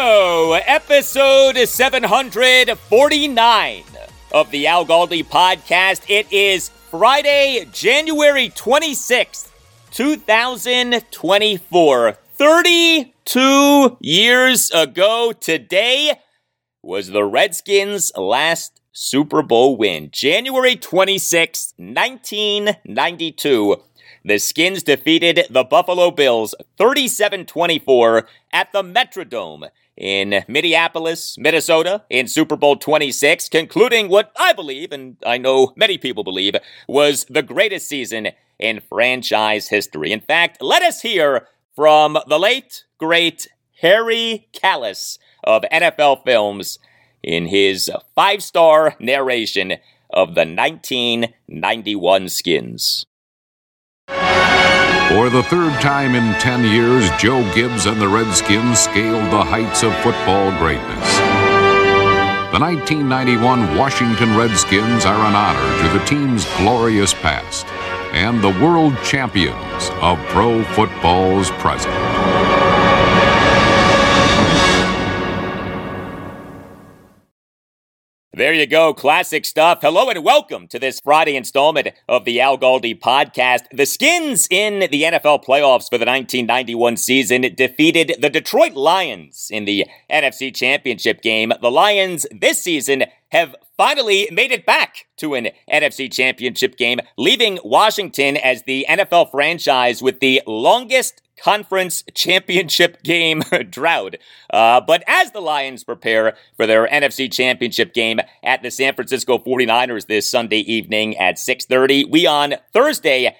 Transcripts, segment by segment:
Go, episode 749 of the Al Galdi podcast. It is Friday, January 26th, 2024. 32 years ago today was the Redskins' last Super Bowl win. January 26th, 1992. The Skins defeated the Buffalo Bills 37 24 at the Metrodome in Minneapolis, Minnesota, in Super Bowl 26, concluding what I believe, and I know many people believe, was the greatest season in franchise history. In fact, let us hear from the late, great Harry Kalas of NFL Films in his five star narration of the 1991 Skins. For the third time in 10 years, Joe Gibbs and the Redskins scaled the heights of football greatness. The 1991 Washington Redskins are an honor to the team's glorious past and the world champions of pro football's present. There you go, classic stuff. Hello and welcome to this Friday installment of the Al Galdi podcast. The Skins in the NFL playoffs for the 1991 season defeated the Detroit Lions in the NFC Championship game. The Lions this season have finally made it back to an NFC Championship game, leaving Washington as the NFL franchise with the longest conference championship game drought. Uh, but as the Lions prepare for their NFC championship game at the San Francisco 49ers this Sunday evening at 6:30, we on Thursday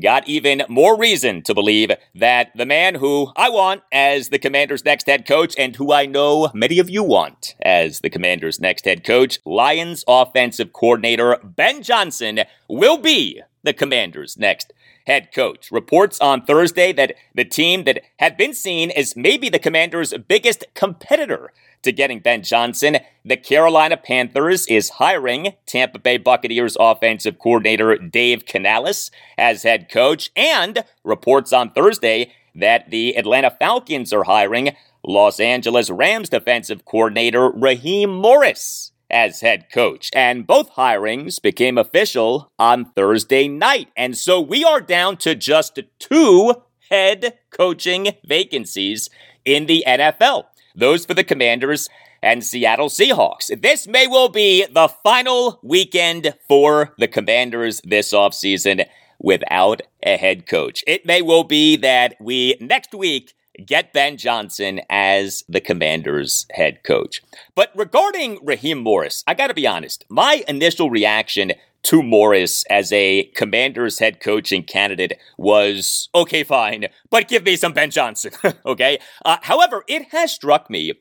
got even more reason to believe that the man who I want as the Commanders' next head coach and who I know many of you want as the Commanders' next head coach, Lions offensive coordinator Ben Johnson, will be the Commanders' next head coach. Reports on Thursday that the team that had been seen as maybe the Commanders' biggest competitor to getting Ben Johnson, the Carolina Panthers is hiring Tampa Bay Buccaneers offensive coordinator Dave Canales as head coach, and reports on Thursday that the Atlanta Falcons are hiring Los Angeles Rams defensive coordinator Raheem Morris as head coach. And both hirings became official on Thursday night. And so we are down to just two head coaching vacancies in the NFL. Those for the Commanders and Seattle Seahawks. This may well be the final weekend for the Commanders this offseason without a head coach. It may well be that we next week get Ben Johnson as the Commanders head coach. But regarding Raheem Morris, I got to be honest, my initial reaction to Morris as a Commanders head coaching candidate was okay, fine, but give me some Ben Johnson, okay? Uh, however, it has struck me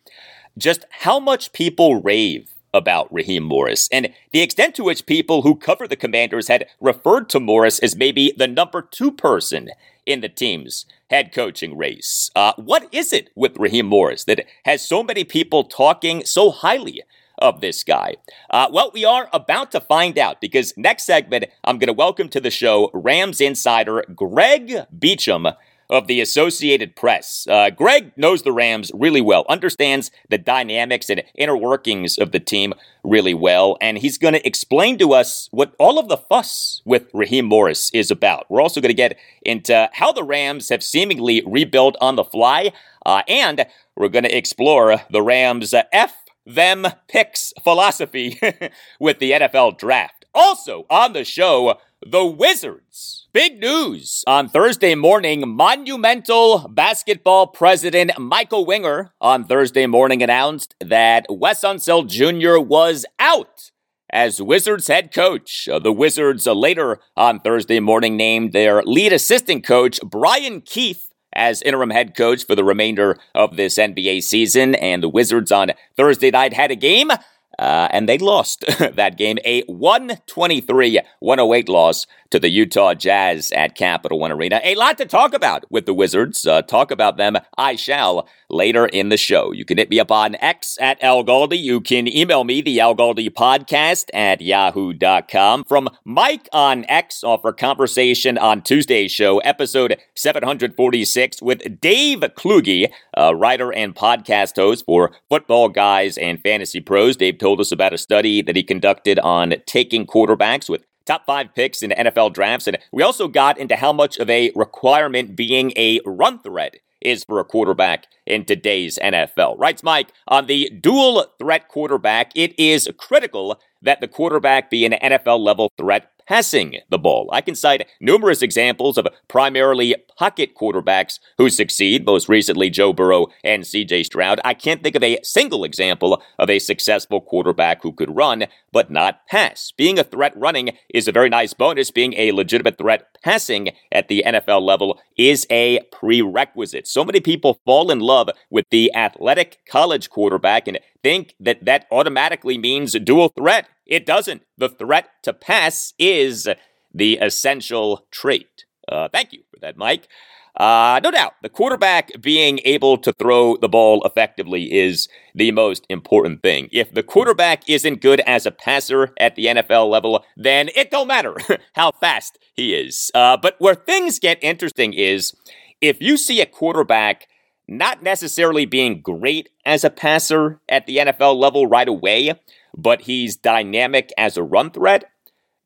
just how much people rave about Raheem Morris and the extent to which people who cover the Commanders had referred to Morris as maybe the number two person in the team's head coaching race. Uh, what is it with Raheem Morris that has so many people talking so highly of this guy? Uh, well, we are about to find out because next segment, I'm going to welcome to the show Rams insider Greg Beacham of the Associated Press. Uh, Greg knows the Rams really well, understands the dynamics and inner workings of the team really well, and he's going to explain to us what all of the fuss with Raheem Morris is about. We're also going to get into how the Rams have seemingly rebuilt on the fly, uh, and we're going to explore the Rams' uh, F them picks philosophy with the NFL draft. Also on the show, the Wizards. Big news on Thursday morning. Monumental basketball president Michael Winger on Thursday morning announced that Wes Unseld Jr. was out as Wizards head coach. The Wizards later on Thursday morning named their lead assistant coach, Brian Keefe, as interim head coach for the remainder of this NBA season. And the Wizards on Thursday night had a game uh, and they lost that game, a 123 108 loss to the Utah Jazz at Capital One Arena. A lot to talk about with the Wizards. Uh, talk about them, I shall, later in the show. You can hit me up on X at Al Galdi. You can email me, the Al Galdi podcast at yahoo.com. From Mike on X, offer conversation on Tuesday's show, episode 746, with Dave Kluge, a writer and podcast host for Football Guys and Fantasy Pros. Dave told us about a study that he conducted on taking quarterbacks with top five picks in NFL drafts. And we also got into how much of a requirement being a run threat is for a quarterback in today's NFL. Writes Mike, on the dual threat quarterback, it is critical that the quarterback be an NFL level threat passing the ball. I can cite numerous examples of primarily pocket quarterbacks who succeed, most recently Joe Burrow and CJ Stroud. I can't think of a single example of a successful quarterback who could run but not pass. Being a threat running is a very nice bonus. Being a legitimate threat passing at the NFL level is a prerequisite. So many people fall in love with the athletic college quarterback and think that that automatically means dual threat. It doesn't. The threat to pass is the essential trait. Uh, thank you for that, Mike. Uh, no doubt, the quarterback being able to throw the ball effectively is the most important thing. If the quarterback isn't good as a passer at the NFL level, then it don't matter how fast he is. Uh, but where things get interesting is if you see a quarterback not necessarily being great as a passer at the NFL level right away, but he's dynamic as a run threat,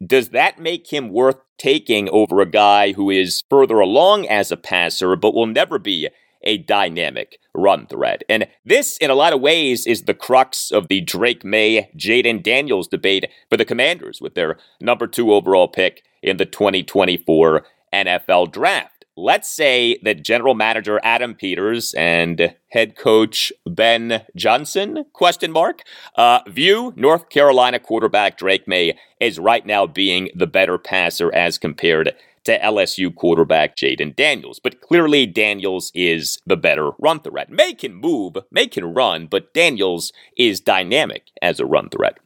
does that make him worth taking over a guy who is further along as a passer but will never be a dynamic run threat? And this, in a lot of ways, is the crux of the Drake Maye, Jayden Daniels debate for the Commanders with their number two overall pick in the 2024 NFL Draft let's say that general manager Adam Peters and head coach Ben Johnson question mark uh, view North Carolina quarterback Drake Maye as right now being the better passer as compared to LSU quarterback Jayden Daniels. But clearly Daniels is the better run threat. Maye can move, Maye can run, but Daniels is dynamic as a run threat.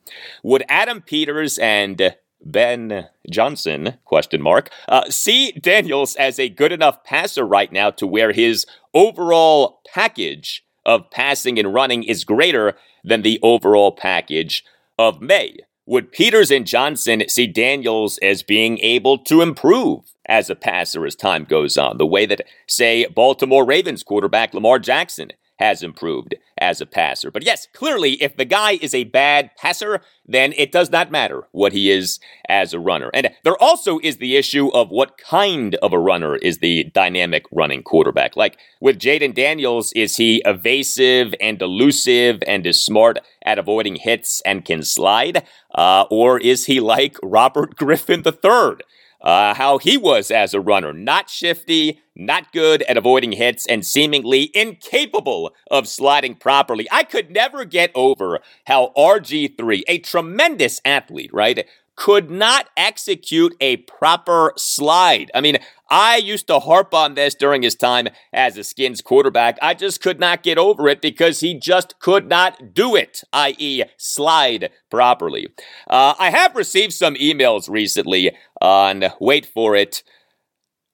Would Adam Peters and Ben Johnson, question mark, uh, see Daniels as a good enough passer right now to where his overall package of passing and running is greater than the overall package of Maye. Would Peters and Johnson see Daniels as being able to improve as a passer as time goes on, the way that, say, Baltimore Ravens quarterback Lamar Jackson has improved as a passer. But yes, clearly, if the guy is a bad passer, then it does not matter what he is as a runner. And there also is the issue of what kind of a runner is the dynamic running quarterback. Like with Jayden Daniels, is he evasive and elusive and is smart at avoiding hits and can slide? Uh, or is he like Robert Griffin III? Uh, how he was as a runner. Not shifty, not good at avoiding hits, and seemingly incapable of sliding properly. I could never get over how RG3, a tremendous athlete, right? could not execute a proper slide. I mean, I used to harp on this during his time as a Skins quarterback. I just could not get over it because he just could not do it, i.e., slide properly. Uh, I have received some emails recently on, wait for it,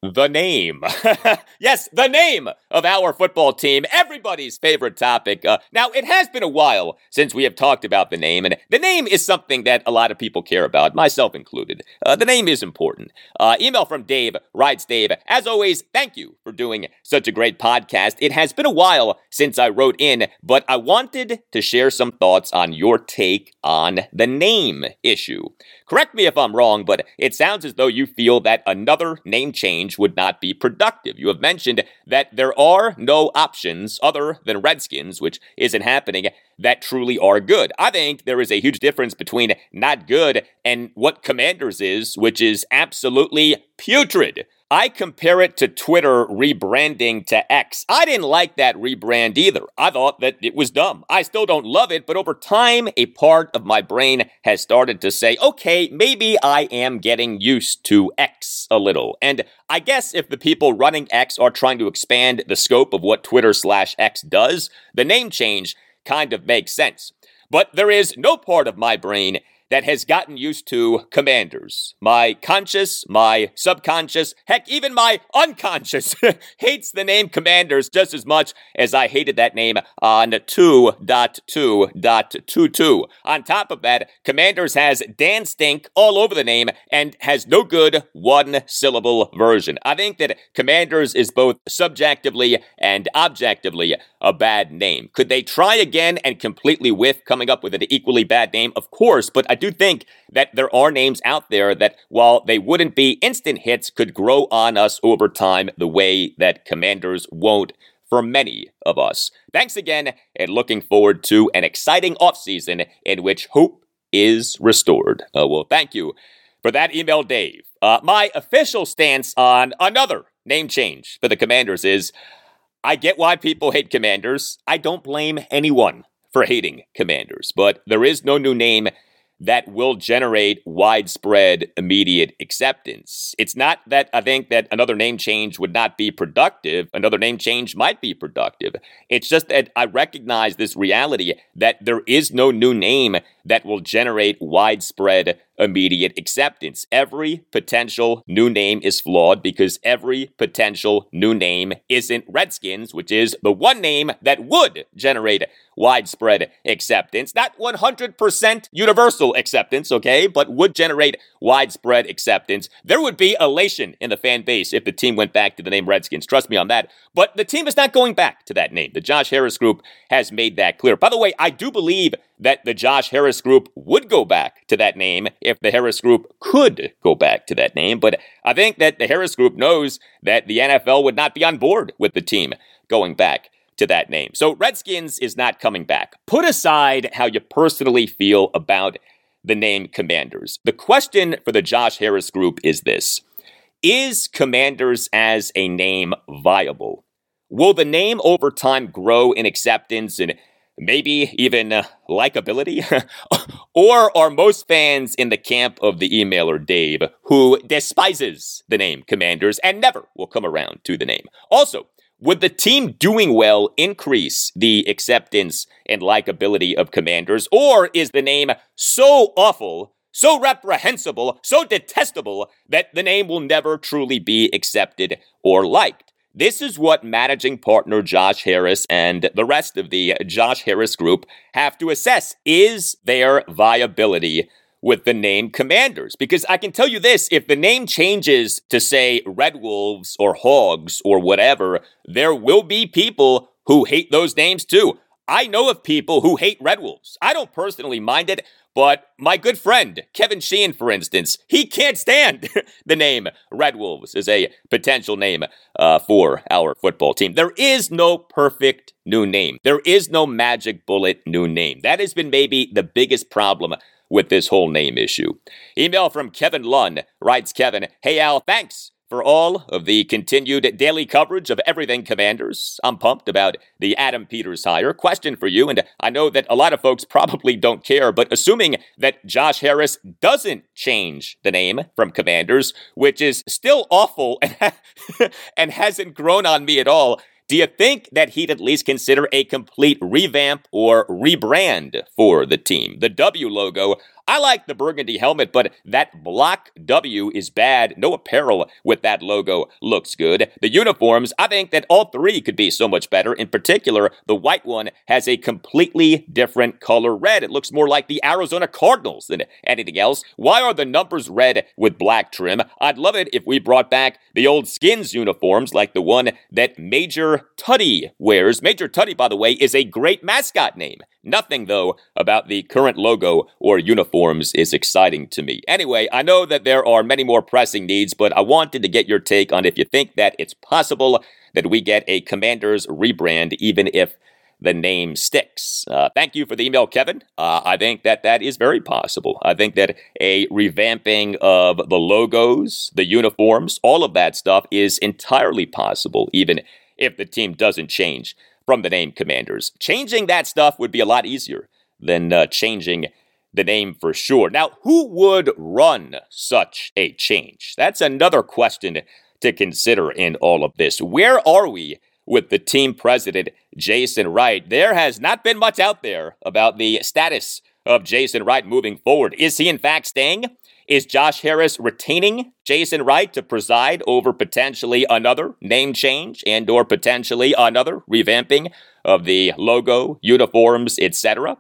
the name. yes, the name of our football team, everybody's favorite topic. Uh, now, it has been a while since we have talked about the name, and the name is something that a lot of people care about, myself included. Uh, the name is important. Uh, email from Dave writes Dave, as always, thank you for doing such a great podcast. It has been a while since I wrote in, but I wanted to share some thoughts on your take on the name issue. Correct me if I'm wrong, but it sounds as though you feel that another name change would not be productive. You have mentioned that there are no options other than Redskins, which isn't happening, that truly are good. I think there is a huge difference between not good and what Commanders is, which is absolutely putrid. I compare it to Twitter rebranding to X. I didn't like that rebrand either. I thought that it was dumb. I still don't love it, but over time, a part of my brain has started to say, okay, maybe I am getting used to X a little. And I guess if the people running X are trying to expand the scope of what Twitter slash X does, the name change kind of makes sense. But there is no part of my brain that has gotten used to commanders. My conscious, my subconscious, heck, even my unconscious hates the name commanders just as much as I hated that name on 2.2.22. On top of that, commanders has Dan Stink all over the name and has no good one syllable version. I think that commanders is both subjectively and objectively a bad name. Could they try again and completely whiff coming up with an equally bad name? Of course, but I do think that there are names out there that, while they wouldn't be instant hits, could grow on us over time the way that Commanders won't for many of us. Thanks again, and looking forward to an exciting offseason in which hope is restored. Uh, well, thank you for that email, Dave. Uh, my official stance on another name change for the Commanders is I get why people hate Commanders. I don't blame anyone for hating Commanders, but there is no new name that will generate widespread immediate acceptance. It's not that I think that another name change would not be productive. Another name change might be productive. It's just that I recognize this reality that there is no new name that will generate widespread immediate acceptance. Every potential new name is flawed because every potential new name isn't Redskins, which is the one name that would generate widespread acceptance. Not 100% universal acceptance, okay, but would generate widespread acceptance. There would be elation in the fan base if the team went back to the name Redskins. Trust me on that. But the team is not going back to that name. The Josh Harris group has made that clear. By the way, I do believe that the Josh Harris group would go back to that name if the Harris group could go back to that name. But I think that the Harris group knows that the NFL would not be on board with the team going back to that name. So Redskins is not coming back. Put aside how you personally feel about the name Commanders. The question for the Josh Harris group is this Is Commanders as a name viable? Will the name over time grow in acceptance and maybe even uh, likability? or are most fans in the camp of the emailer Dave, who despises the name Commanders and never will come around to the name? Also, would the team doing well increase the acceptance and likability of Commanders, or is the name so awful? So reprehensible, so detestable that the name will never truly be accepted or liked. This is what managing partner Josh Harris and the rest of the Josh Harris group have to assess. Is their viability with the name Commanders? Because I can tell you this if the name changes to, say, Red Wolves or Hogs or whatever, there will be people who hate those names too. I know of people who hate Red Wolves. I don't personally mind it. But my good friend, Kevin Sheehan, for instance, he can't stand the name Red Wolves as a potential name uh, for our football team. There is no perfect new name. There is no magic bullet new name. That has been maybe the biggest problem with this whole name issue. Email from Kevin Lunn writes Kevin, Hey Al, thanks for all of the continued daily coverage of everything Commanders. I'm pumped about the Adam Peters hire. Question for you, and I know that a lot of folks probably don't care, but assuming that Josh Harris doesn't change the name from Commanders, which is still awful and hasn't grown on me at all, do you think that he'd at least consider a complete revamp or rebrand for the team? The W logo I like the burgundy helmet, but that block W is bad. No apparel with that logo looks good. The uniforms, I think that all three could be so much better. In particular, the white one has a completely different color red. It looks more like the Arizona Cardinals than anything else. Why are the numbers red with black trim? I'd love it if we brought back the old skins uniforms like the one that Major Tuddy wears. Major Tuddy, by the way, is a great mascot name. Nothing, though, about the current logo or uniforms is exciting to me. Anyway, I know that there are many more pressing needs, but I wanted to get your take on if you think that it's possible that we get a Commanders rebrand, even if the name sticks. Uh, thank you for the email, Kevin. Uh, I think that that is very possible. I think that a revamping of the logos, the uniforms, all of that stuff is entirely possible, even if the team doesn't change from the name Commanders. Changing that stuff would be a lot easier than uh, changing the name for sure. Now, who would run such a change? That's another question to consider in all of this. Where are we with the team president, Jason Wright? There has not been much out there about the status of Jason Wright moving forward. Is he, in fact, staying? Is Josh Harris retaining Jason Wright to preside over potentially another name change and or potentially another revamping of the logo, uniforms, etc.?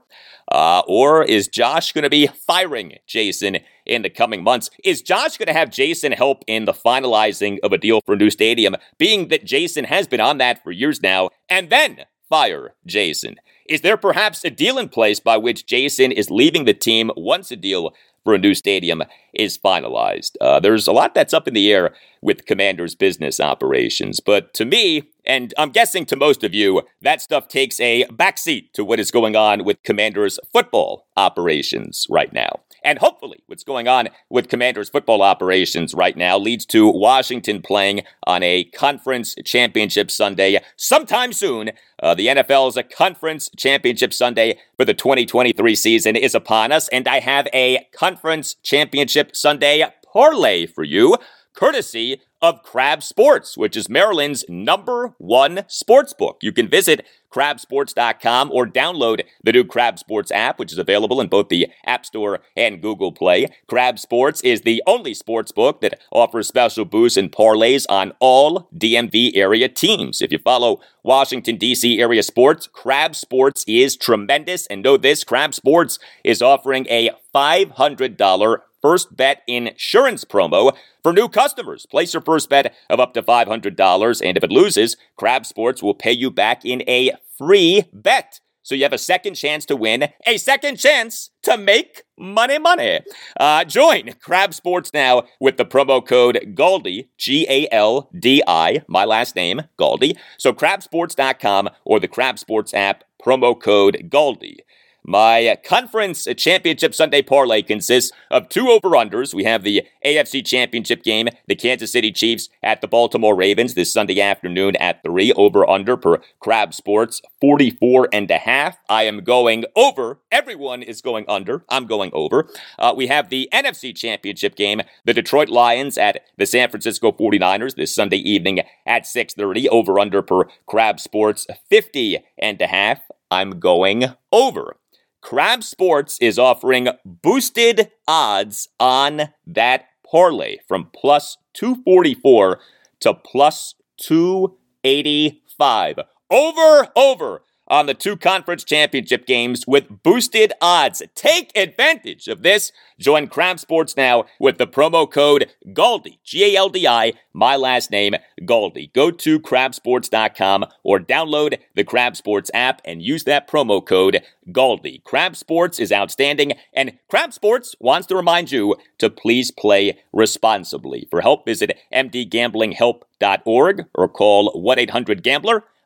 Uh, or is Josh going to be firing Jason in the coming months? Is Josh going to have Jason help in the finalizing of a deal for a new stadium, being that Jason has been on that for years now, and then fire Jason? Is there perhaps a deal in place by which Jason is leaving the team once a deal for a new stadium is finalized. Uh, there's a lot that's up in the air with Commander's business operations, but to me, and I'm guessing to most of you, that stuff takes a backseat to what is going on with Commander's football operations right now. And hopefully, what's going on with Commanders football operations right now leads to Washington playing on a conference championship Sunday sometime soon. Uh, the NFL's a conference championship Sunday for the 2023 season is upon us, and I have a conference championship Sunday parlay for you, courtesy of Crab Sports, which is Maryland's number one sports book. You can visit crabsports.com or download the new Crab Sports app, which is available in both the App Store and Google Play. Crab Sports is the only sports book that offers special boosts and parlays on all DMV area teams. If you follow Washington, D.C. area sports, Crab Sports is tremendous. And know this Crab Sports is offering a $500 first bet insurance promo for new customers. Place your first bet of up to $500, and if it loses, Crab Sports will pay you back in a free bet. So you have a second chance to win, a second chance to make money, money. Uh, join Crab Sports now with the promo code GALDI, G A L D I, my last name, Galdi. So crabsports.com or the Crab Sports app, promo code GALDI. My conference championship Sunday parlay consists of two over unders. We have the AFC championship game, the Kansas City Chiefs at the Baltimore Ravens this Sunday afternoon at 3 over under per Crab Sports 44 and a half. I am going over. Everyone is going under. I'm going over. Uh, we have the NFC championship game, the Detroit Lions at the San Francisco 49ers this Sunday evening at 6:30 over under per Crab Sports 50 and a half. I'm going over. Crab Sports is offering boosted odds on that parlay from plus 244 to plus 285. Over, over on the two conference championship games with boosted odds. Take advantage of this. Join Crab Sports now with the promo code GALDI, G A L D I, my last name, GALDI. Go to crabsports.com or download the Crab Sports app and use that promo code GALDI. Crab Sports is outstanding, and Crab Sports wants to remind you to please play responsibly. For help, visit mdgamblinghelp.org or call 1 800 Gambler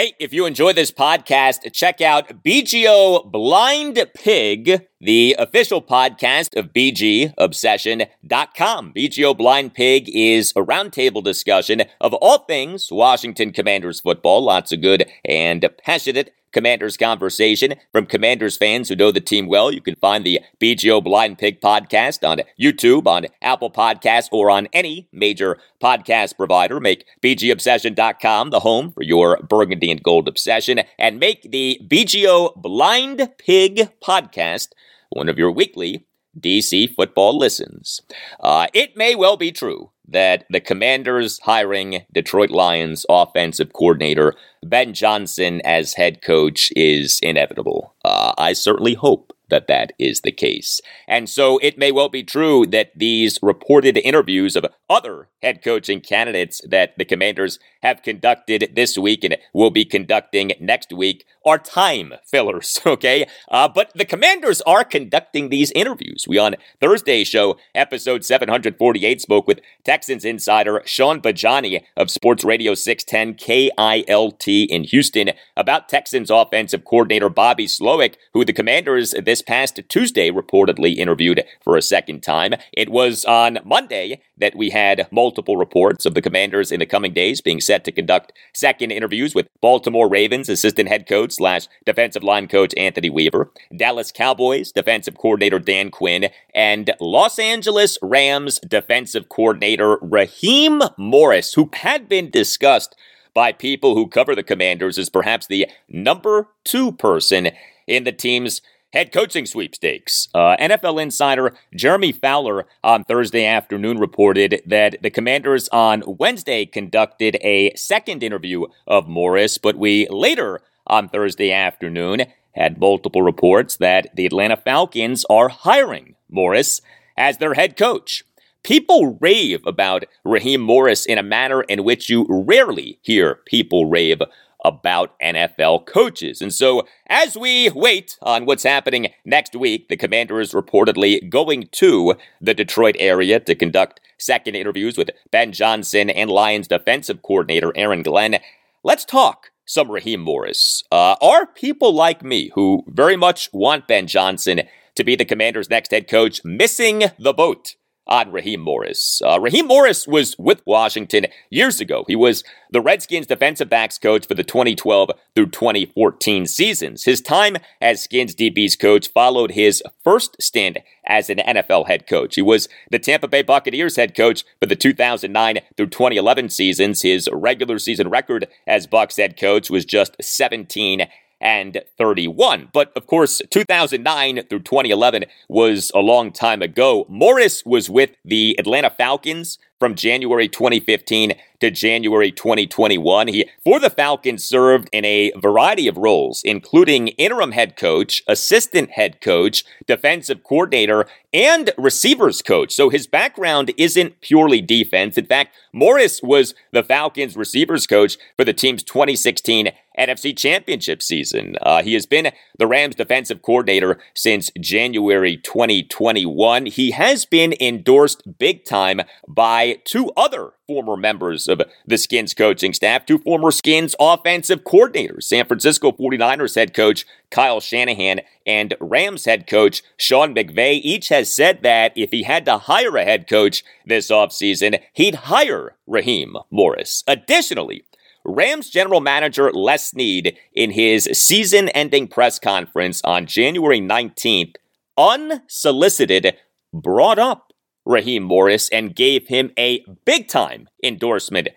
Hey, if you enjoy this podcast, check out BGO Blind Pig, the official podcast of BGObsession.com. BGO Blind Pig is a roundtable discussion of all things Washington Commanders football. Lots of good and passionate Commanders conversation from Commanders fans who know the team well. You can find the BGO Blind Pig podcast on YouTube, on Apple Podcasts, or on any major podcast provider. Make BGObsession.com the home for your burgundy and gold obsession, and make the BGO Blind Pig podcast one of your weekly DC football listens. Uh, it may well be true that the Commanders hiring Detroit Lions offensive coordinator Ben Johnson as head coach is inevitable. Uh, I certainly hope that that is the case. And so it may well be true that these reported interviews of other head coaching candidates that the commanders have conducted this week and will be conducting next week are time fillers, okay? Uh, but the commanders are conducting these interviews. We on Thursday's show, episode 748, spoke with Texans insider Sean Bajani of Sports Radio 610 KILT in Houston about Texans offensive coordinator Bobby Slowik, who the commanders this past Tuesday reportedly interviewed for a second time. It was on Monday that we had multiple reports of the commanders in the coming days being set to conduct second interviews with Baltimore Ravens assistant head coach slash defensive line coach Anthony Weaver, Dallas Cowboys defensive coordinator Dan Quinn, and Los Angeles Rams defensive coordinator Raheem Morris, who had been discussed by people who cover the commanders as perhaps the number two person in the team's head coaching sweepstakes. Uh, NFL insider Jeremy Fowler on Thursday afternoon reported that the Commanders on Wednesday conducted a second interview of Morris, but we later on Thursday afternoon had multiple reports that the Atlanta Falcons are hiring Morris as their head coach. People rave about Raheem Morris in a manner in which you rarely hear people rave about NFL coaches. And so, as we wait on what's happening next week, the commander is reportedly going to the Detroit area to conduct second interviews with Ben Johnson and Lions defensive coordinator Aaron Glenn. Let's talk some Raheem Morris. Uh, are people like me who very much want Ben Johnson to be the commander's next head coach missing the boat? On Raheem Morris. Uh, Raheem Morris was with Washington years ago. He was the Redskins defensive backs coach for the 2012 through 2014 seasons. His time as Skins DB's coach followed his first stint as an NFL head coach. He was the Tampa Bay Buccaneers head coach for the 2009 through 2011 seasons. His regular season record as Bucs head coach was just 17 and 31. But of course, 2009 through 2011 was a long time ago. Morris was with the Atlanta Falcons from January 2015 to January 2021. He, for the Falcons, served in a variety of roles, including interim head coach, assistant head coach, defensive coordinator, and receivers coach. So his background isn't purely defense. In fact, Morris was the Falcons receivers coach for the team's 2016 NFC Championship season. Uh, he has been the Rams defensive coordinator since January 2021. He has been endorsed big time by two other former members of the Skins coaching staff, two former Skins offensive coordinators, San Francisco 49ers head coach Kyle Shanahan and Rams head coach Sean McVay. Each has said that if he had to hire a head coach this offseason, he'd hire Raheem Morris. Additionally, Rams general manager Les Snead, in his season ending press conference on January 19th, unsolicited, brought up Raheem Morris and gave him a big time endorsement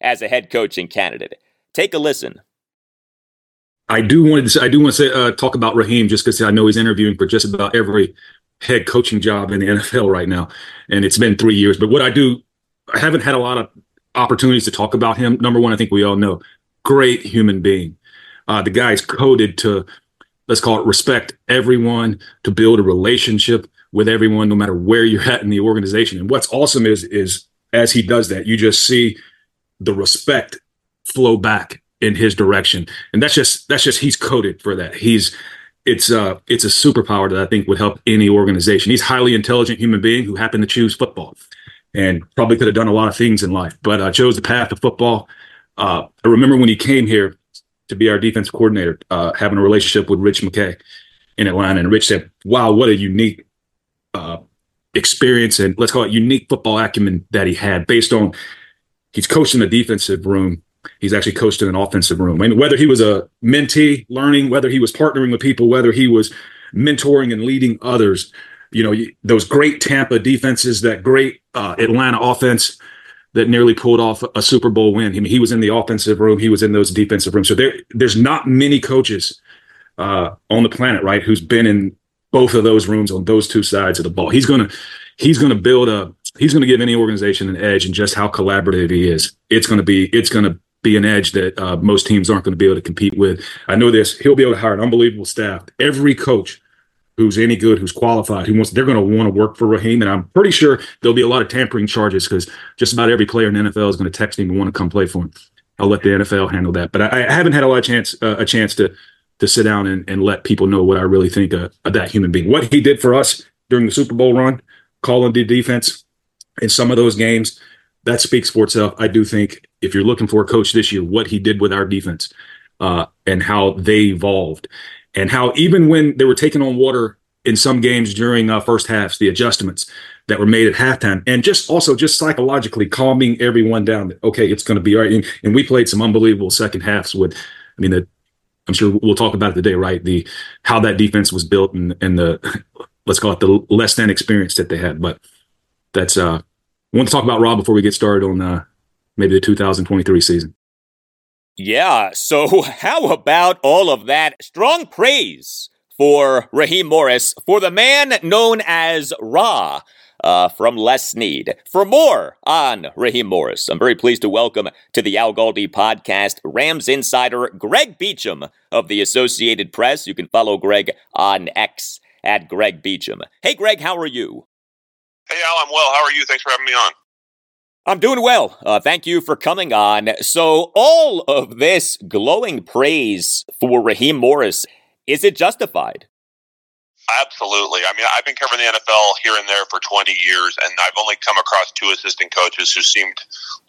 as a head coaching candidate. Take a listen. I do want to I do want to say uh, talk about Raheem just because I know he's interviewing for just about every head coaching job in the NFL right now, and it's been three years. But what I do, I haven't had a lot of opportunities to talk about him. Number one, I think we all know, great human being. Uh, the guy's coded to, let's call it respect everyone, to build a relationship with everyone, no matter where you're at in the organization. And what's awesome is, is as he does that, you just see the respect flow back in his direction. And that's just, that's just, he's coded for that. He's, it's it's a superpower that I think would help any organization. He's highly intelligent human being who happened to choose football and probably could have done a lot of things in life, but uh, chose the path of football. Uh, I remember when he came here to be our defense coordinator, uh, having a relationship with Rich McKay in Atlanta, and Rich said, "Wow, what a unique experience and let's call it unique football acumen that he had, based on he's coached in the defensive room." He's actually coached in an offensive room. And whether he was a mentee learning, whether he was partnering with people, whether he was mentoring and leading others, you know, those great Tampa defenses, that great uh, Atlanta offense that nearly pulled off a Super Bowl win. I mean, he was in the offensive room, he was in those defensive rooms. So there, there's not many coaches uh, on the planet, right, who's been in both of those rooms on those two sides of the ball. He's gonna he's gonna build a he's gonna give any organization an edge in just how collaborative he is. It's gonna be it's gonna be an edge that uh, most teams aren't going to be able to compete with. I know this. He'll be able to hire an unbelievable staff. Every coach who's any good, who's qualified, who wants, they're going to want to work for Raheem. And I'm pretty sure there'll be a lot of tampering charges because just about every player in the NFL is going to text him and want to come play for him. I'll let the NFL handle that. But I, I haven't had a lot of chance, uh, a chance to to sit down and, and let people know what I really think of, of that human being. What he did for us during the Super Bowl run, calling the defense in some of those games, that speaks for itself. I do think if you're looking for a coach this year, what he did with our defense uh, and how they evolved and how even when they were taking on water in some games during uh, first halves, the adjustments that were made at halftime, and just also just psychologically calming everyone down. That okay, it's going to be all right. And, and, we played some unbelievable second halves with, I mean, the, I'm sure we'll talk about it today, right? The how that defense was built and and the let's call it the less than experience that they had. But that's uh, I want to talk about Rob before we get started on uh, maybe the 2023 season. Yeah, so how about all of that strong praise for Raheem Morris, for the man known as Ra? Uh, from Les Snead. For more on Raheem Morris, I'm very pleased to welcome to the Al Galdi podcast Rams insider Greg Beacham of the Associated Press. You can follow Greg on X at Greg Beacham. Hey, Greg, how are you? Hey, Al, I'm well. How are you? Thanks for having me on. I'm doing well. Uh, thank you for coming on. So, all of this glowing praise for Raheem Morris, is it justified? Absolutely. I mean, I've been covering the NFL here and there for 20 years, and I've only come across two assistant coaches who seemed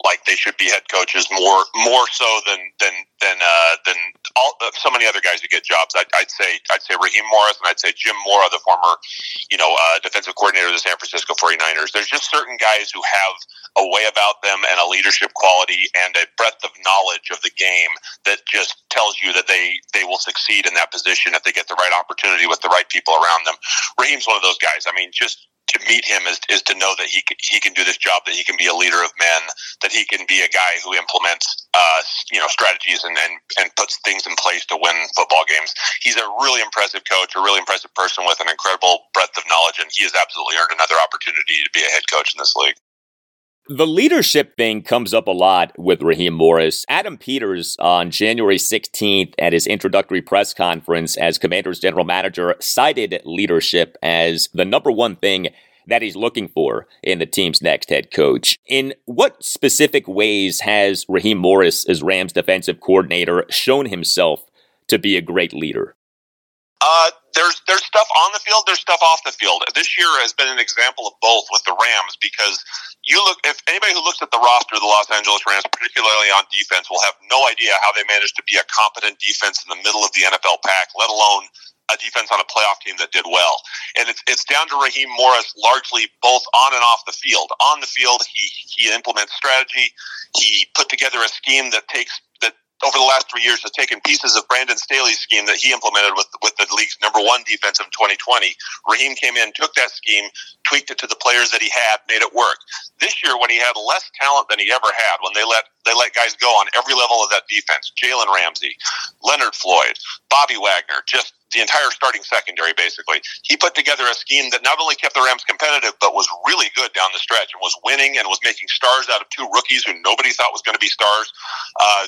like they should be head coaches more more so than than than uh, than all uh, so many other guys who get jobs. I'd, I'd, say I'd say Raheem Morris and I'd say Jim Mora, the former you know uh, defensive coordinator of the San Francisco 49ers. There's just certain guys who have a way about them and a leadership quality and a breadth of knowledge of the game that just tells you that they they will succeed in that position if they get the right opportunity with the right people around around them. Raheem's one of those guys. I mean, just to meet him is, is to know that he he can do this job, that he can be a leader of men, that he can be a guy who implements uh, you know strategies and, and and puts things in place to win football games. He's a really impressive coach, a really impressive person with an incredible breadth of knowledge, and he has absolutely earned another opportunity to be a head coach in this league. The leadership thing comes up a lot with Raheem Morris. Adam Peters on January 16th at his introductory press conference as Commanders general manager cited leadership as the number one thing that he's looking for in the team's next head coach. In what specific ways has Raheem Morris, as Rams defensive coordinator, shown himself to be a great leader? Uh, there's there's stuff on the field, there's stuff off the field. This year has been an example of both with the Rams because you look if anybody who looks at the roster of the Los Angeles Rams, particularly on defense, will have no idea how they managed to be a competent defense in the middle of the NFL pack, let alone a defense on a playoff team that did well. And it's it's down to Raheem Morris largely both on and off the field. On the field, he he implements strategy. He put together a scheme that takes over the last three years has taken pieces of Brandon Staley's scheme that he implemented with with the league's number one defense in 2020. Raheem came in, took that scheme, tweaked it to the players that he had, made it work. This year, when he had less talent than he ever had, when they let they let guys go on every level of that defense, Jalen Ramsey, Leonard Floyd, Bobby Wagner, just the entire starting secondary, basically. He put together a scheme that not only kept the Rams competitive, but was really good down the stretch and was winning and was making stars out of two rookies who nobody thought was going to be stars. Uh,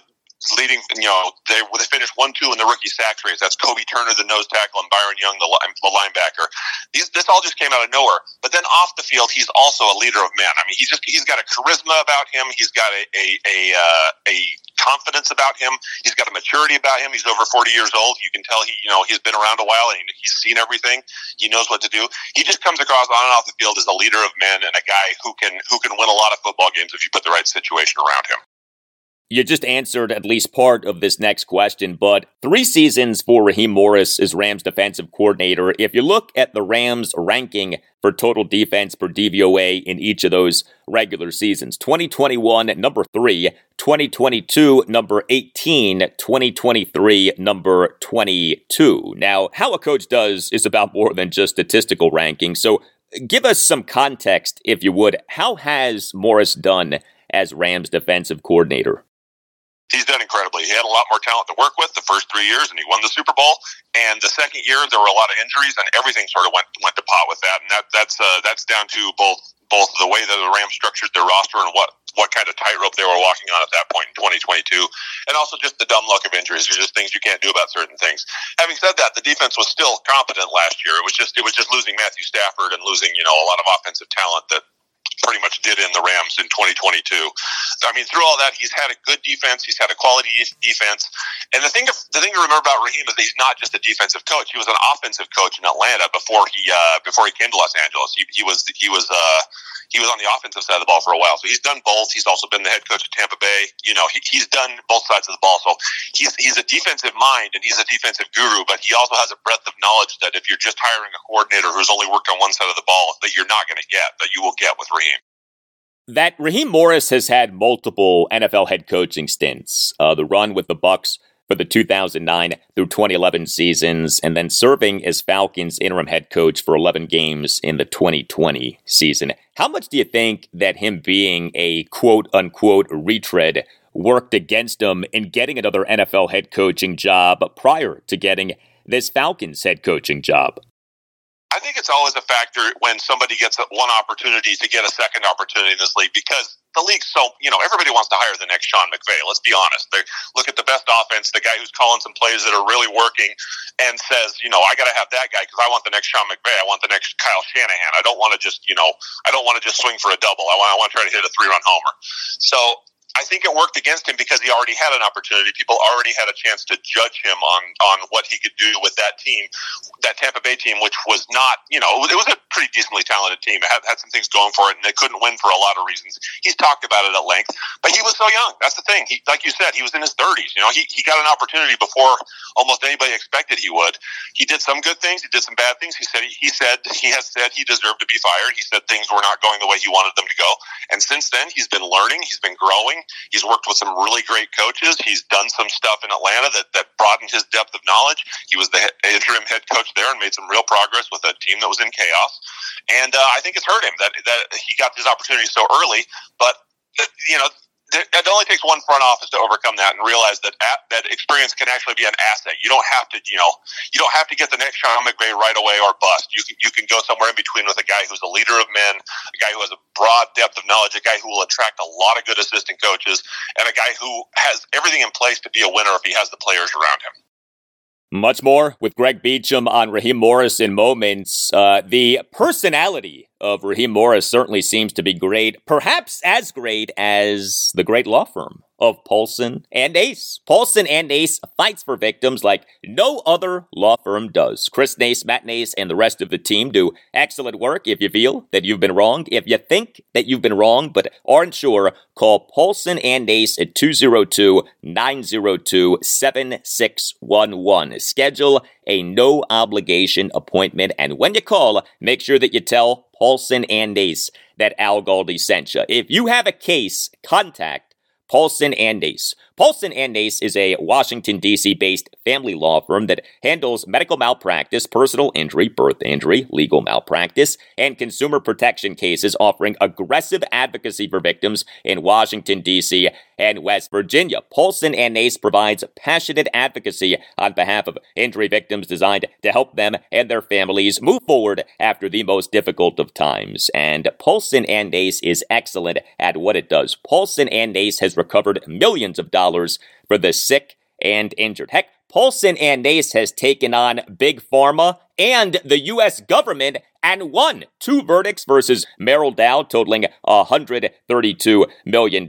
leading, you know, they they finished one two in the rookie sacks race. That's Kobie Turner, the nose tackle, and Byron Young, the, the linebacker. These, this all just came out of nowhere. But then off the field, he's also a leader of men. I mean, he's just he's got a charisma about him. He's got a a a, uh, a confidence about him. He's got a maturity about him. He's over forty years old. You can tell he you know he's been around a while and he's seen everything. He knows what to do. He just comes across on and off the field as a leader of men and a guy who can who can win a lot of football games if you put the right situation around him. You just answered at least part of this next question, but three seasons for Raheem Morris as Rams defensive coordinator. If you look at the Rams ranking for total defense per DVOA in each of those regular seasons 2021, number three, 2022, number 18, 2023, number 22. Now, how a coach does is about more than just statistical ranking. So give us some context, if you would. How has Morris done as Rams defensive coordinator? He's done incredibly. He had a lot more talent to work with the first three years, and he won the Super Bowl. And the second year, there were a lot of injuries, and everything sort of went went to pot with that. And that that's uh, that's down to both both the way that the Rams structured their roster and what what kind of tightrope they were walking on at that point in 2022, and also just the dumb luck of injuries. There's just things you can't do about certain things. Having said that, the defense was still competent last year. It was just it was just losing Matthew Stafford and losing you know a lot of offensive talent that pretty much did in the Rams in 2022. I mean, through all that, he's had a good defense. He's had a quality defense. And the thing, to, the thing to remember about Raheem is that he's not just a defensive coach. He was an offensive coach in Atlanta before he uh, before he came to Los Angeles. He, he was he was uh, he was on the offensive side of the ball for a while. So he's done both. He's also been the head coach of Tampa Bay. You know, he, he's done both sides of the ball. So he's he's a defensive mind and he's a defensive guru, but he also has a breadth of knowledge that if you're just hiring a coordinator who's only worked on one side of the ball, that you're not going to get, that you will get with Raheem that Raheem Morris has had multiple NFL head coaching stints. Uh, the run with the Bucs for the 2009 through 2011 seasons, and then serving as Falcons interim head coach for 11 games in the 2020 season. How much do you think that him being a quote unquote retread worked against him in getting another NFL head coaching job prior to getting this Falcons head coaching job? I think it's always a factor when somebody gets one opportunity to get a second opportunity in this league because the league's so you know everybody wants to hire the next Sean McVay. Let's be honest. They look at the best offense, the guy who's calling some plays that are really working, and says, you know, I got to have that guy because I want the next Sean McVay. I want the next Kyle Shanahan. I don't want to just you know I don't want to just swing for a double. I want I want to try to hit a three run homer. So I think it worked against him because he already had an opportunity. People already had a chance to judge him on on what he could do with that team, that Tampa Bay team, which was not, you know, it was a pretty decently talented team. It had, had some things going for it, and they couldn't win for a lot of reasons. He's talked about it at length, but he was so young. That's the thing. He, like you said, he was in his 30s. You know, he, he got an opportunity before almost anybody expected he would. He did some good things. He did some bad things. He said he said he has said he deserved to be fired. He said things were not going the way he wanted them to go, and since then he's been learning. He's been growing. He's worked with some really great coaches. He's done some stuff in Atlanta that, that broadened his depth of knowledge. He was the interim head coach there and made some real progress with a team that was in chaos. And uh, I think it's hurt him that, that he got his opportunity so early. But, uh, you know, it only takes one front office to overcome that and realize that that experience can actually be an asset. You don't have to, you know, you don't have to get the next Sean McVay right away or bust. You can you can go somewhere in between with a guy who's a leader of men, a guy who has a broad depth of knowledge, a guy who will attract a lot of good assistant coaches, and a guy who has everything in place to be a winner if he has the players around him. Much more with Greg Beacham on Raheem Morris in moments. Uh, the personality of Raheem Morris certainly seems to be great, perhaps as great as the great law firm of Paulson and Nace. Paulson and Nace fights for victims like no other law firm does. Chris Nace, Matt Nace, and the rest of the team do excellent work. If you feel that you've been wronged, if you think that you've been wronged but aren't sure, call Paulson and Nace at 202-902-7611. Schedule a no obligation appointment, and when you call, make sure that you tell Paulson and Nace that Al Galdi sent you. If you have a case, contact Paulson and Nace. Paulson and Nace is a Washington, D.C. based family law firm that handles medical malpractice, personal injury, birth injury, legal malpractice, and consumer protection cases, offering aggressive advocacy for victims in Washington, D.C. and West Virginia. Paulson and Nace provides passionate advocacy on behalf of injury victims designed to help them and their families move forward after the most difficult of times. And Paulson and Nace is excellent at what it does. Paulson and Nace has recovered millions of dollars for the sick and injured. Heck, Paulson and Nace has taken on Big Pharma and the U.S. government and won two verdicts versus Merrell Dow totaling $132 million.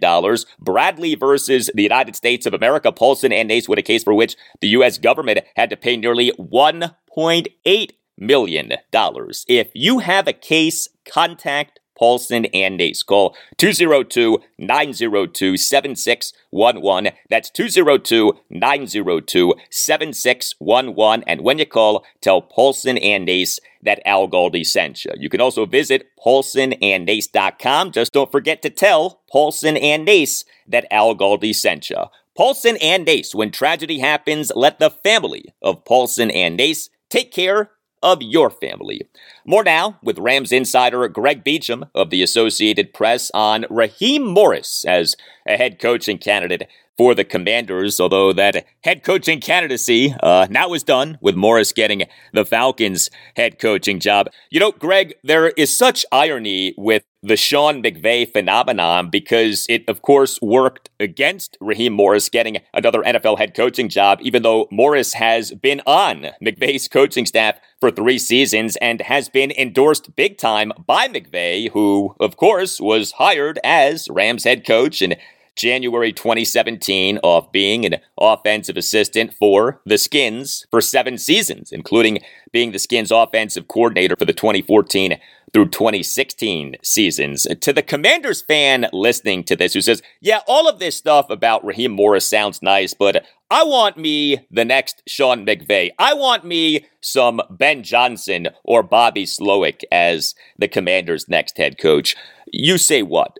Bradley versus the United States of America. Paulson and Nace with a case for which the U.S. government had to pay nearly $1.8 million. If you have a case, contact Paulson and Nace. Call 202 902 7611. That's 202 902 7611. And when you call, tell Paulson and Nace that Al Galdi sent you. You can also visit paulsonandnace.com. Just don't forget to tell Paulson and Nace that Al Galdi sent you. Paulson and Nace, when tragedy happens, let the family of Paulson and Nace take care of your family. More now with Rams insider Greg Beacham of the Associated Press on Raheem Morris as a head coaching candidate for the Commanders, although that head coaching candidacy uh, now is done with Morris getting the Falcons head coaching job. You know, Greg, there is such irony with the Sean McVay phenomenon because it, of course, worked against Raheem Morris getting another NFL head coaching job, even though Morris has been on McVay's coaching staff for three seasons and has been endorsed big time by McVay, who, of course, was hired as Rams head coach in January 2017 off being an offensive assistant for the Skins for seven seasons, including being the Skins offensive coordinator for the 2014 through 2016 seasons. To the Commanders fan listening to this who says, yeah, all of this stuff about Raheem Morris sounds nice, but I want me the next Sean McVay. I want me some Ben Johnson or Bobby Slowik as the Commanders' next head coach. You say what?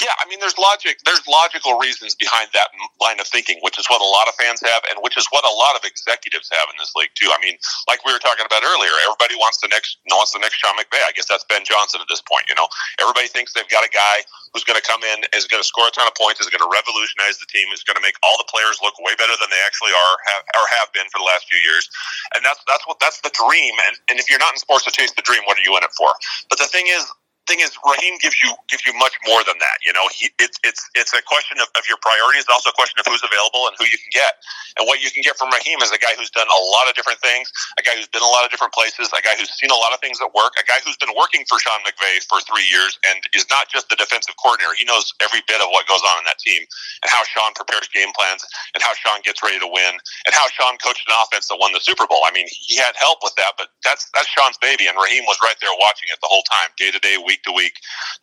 Yeah, I mean, there's logic. There's logical reasons behind that line of thinking, which is what a lot of fans have, and which is what a lot of executives have in this league too. I mean, like we were talking about earlier, everybody wants the next wants the next Sean McVay. I guess that's Ben Johnson at this point. You know, everybody thinks they've got a guy who's going to come in, is going to score a ton of points, is going to revolutionize the team, is going to make all the players look way better than they actually are have, or have been for the last few years. And that's that's what that's the dream. And and if you're not in sports to chase the dream, what are you in it for? But the thing is, thing is, Raheem gives you gives you much more than that. You know, he, it's it's it's a question of, of your priorities. It's also a question of who's available and who you can get. And what you can get from Raheem is a guy who's done a lot of different things, a guy who's been a lot of different places, a guy who's seen a lot of things that work, a guy who's been working for Sean McVay for three years and is not just the defensive coordinator. He knows every bit of what goes on in that team and how Sean prepares game plans and how Sean gets ready to win and how Sean coached an offense that won the Super Bowl. I mean, he had help with that, but that's that's Sean's baby, and Raheem was right there watching it the whole time, day to day, week to week,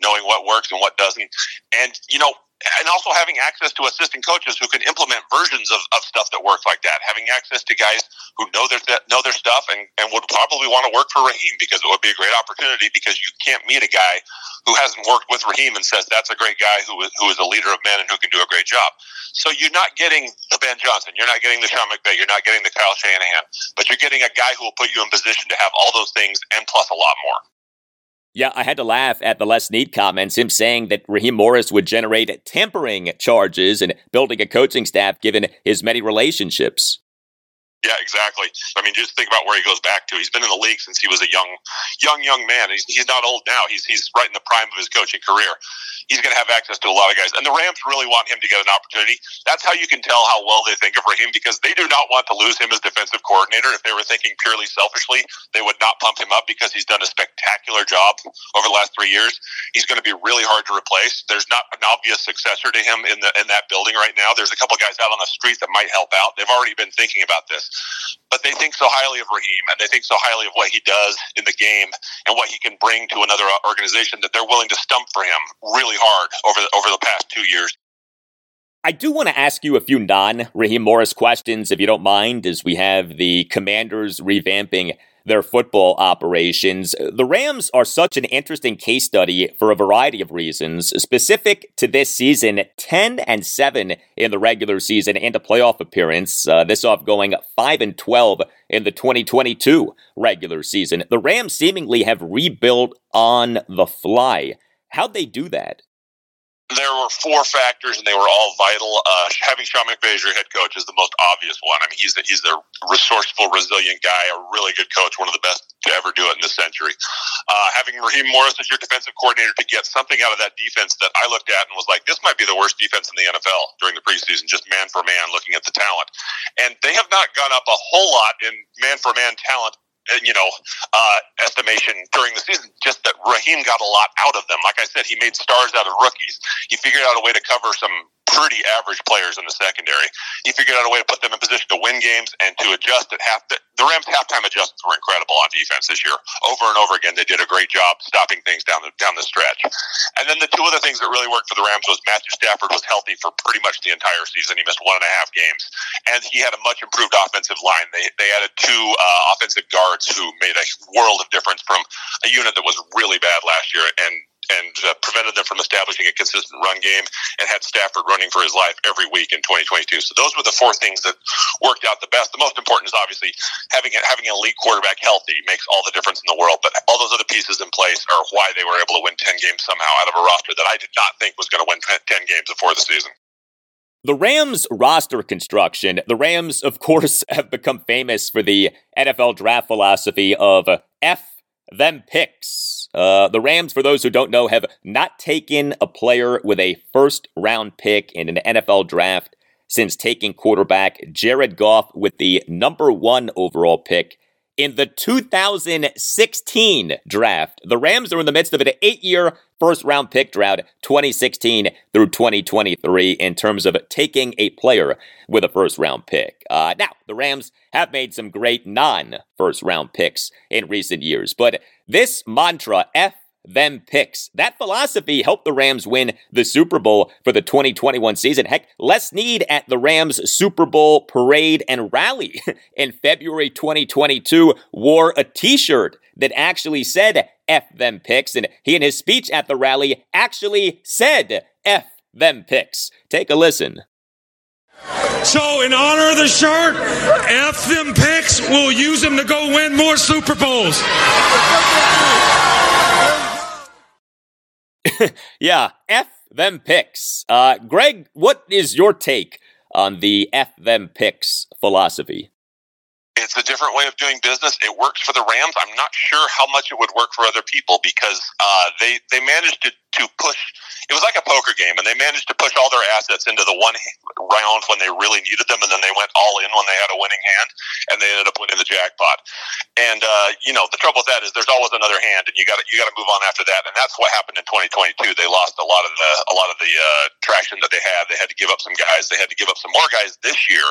knowing what works and what doesn't. And, you know, and also having access to assistant coaches who can implement versions of, of stuff that works like that. Having access to guys who know their know their stuff and, and would probably want to work for Raheem because it would be a great opportunity because you can't meet a guy who hasn't worked with Raheem and says that's a great guy who, who is a leader of men and who can do a great job. So you're not getting the Ben Johnson, you're not getting the Sean McVay, you're not getting the Kyle Shanahan, but you're getting a guy who will put you in position to have all those things and plus a lot more. Yeah, I had to laugh at the Les Snead comments, him saying that Raheem Morris would generate tampering charges and building a coaching staff given his many relationships. Yeah, exactly. I mean, just think about where he goes back to. He's been in the league since he was a young, young, young man. He's, he's not old now. He's he's right in the prime of his coaching career. He's going to have access to a lot of guys, and the Rams really want him to get an opportunity. That's how you can tell how well they think of Raheem because they do not want to lose him as defensive coordinator. If they were thinking purely selfishly, they would not pump him up because he's done a spectacular job over the last three years. He's going to be really hard to replace. There's not an obvious successor to him in the in that building right now. There's a couple guys out on the street that might help out. They've already been thinking about this. But they think so highly of Raheem and they think so highly of what he does in the game and what he can bring to another uh, organization that they're willing to stump for him really hard over the, over the past two years. I do want to ask you a few non Raheem Morris questions, if you don't mind, as we have the Commanders revamping their football operations. The Rams are such an interesting case study for a variety of reasons. Specific to this season, 10 and 7 in the regular season and a playoff appearance. Uh, this off going 5 and 12 in the 2022 regular season. The Rams seemingly have rebuilt on the fly. How'd they do that? There were four factors, and they were all vital. Uh, having Sean McVay as your head coach is the most obvious one. I mean, he's the, he's the resourceful, resilient guy, a really good coach, one of the best to ever do it in this century. Uh, having Raheem Morris as your defensive coordinator to get something out of that defense that I looked at and was like, this might be the worst defense in the NFL during the preseason, just man for man, looking at the talent. And they have not gone up a whole lot in man for man talent you know, uh, estimation during the season. Just that Raheem got a lot out of them. Like I said, he made stars out of rookies. He figured out a way to cover some pretty average players in the secondary. He figured out a way to put them in position to win games and to adjust at half. The, the Rams' halftime adjustments were incredible on defense this year. Over and over again, they did a great job stopping things down the down the stretch. And then the two other things that really worked for the Rams was Matthew Stafford was healthy for pretty much the entire season. He missed one and a half games, and he had a much improved offensive line. They they added two uh, offensive guards who made a world of difference from a unit that was really bad last year and and uh, prevented them from establishing a consistent run game and had Stafford running for his life every week in 2022. So those were the four things that worked out the best. The most important is obviously having having an elite quarterback healthy makes all the difference in the world. But all those other pieces in place are why they were able to win 10 games somehow out of a roster that I did not think was going to win 10 games before the season. The Rams roster construction, the Rams, of course, have become famous for the NFL draft philosophy of F them picks. Uh, the Rams, for those who don't know, have not taken a player with a first round pick in an NFL draft since taking quarterback Jared Goff with the number one overall pick in the 2016 draft. The Rams are in the midst of an eight year first round pick drought, 2016 through 2023, in terms of taking a player with a first round pick. Uh, now, the Rams have made some great non first round picks in recent years, but this mantra, F them picks. That philosophy helped the Rams win the Super Bowl for the 2021 season. Heck, Les Snead at the Rams Super Bowl parade and rally in February 2022 wore a t-shirt that actually said F them picks. And he in his speech at the rally actually said F them picks. Take a listen. So, in honor of the shirt, F them picks, we'll use them to go win more Super Bowls. yeah, F them picks. Uh, Greg, what is your take on the F them picks philosophy? It's a different way of doing business. It works for the Rams. I'm not sure how much it would work for other people because uh, they they managed to to push. It was like a poker game, and they managed to push all their assets into the one round when they really needed them, and then they went all in when they had a winning hand, and they ended up winning the jackpot. And uh, you know, the trouble with that is there's always another hand, and you got you got to move on after that. And that's what happened in 2022. They lost a lot of the a lot of the uh, traction that they had. They had to give up some guys. They had to give up some more guys this year,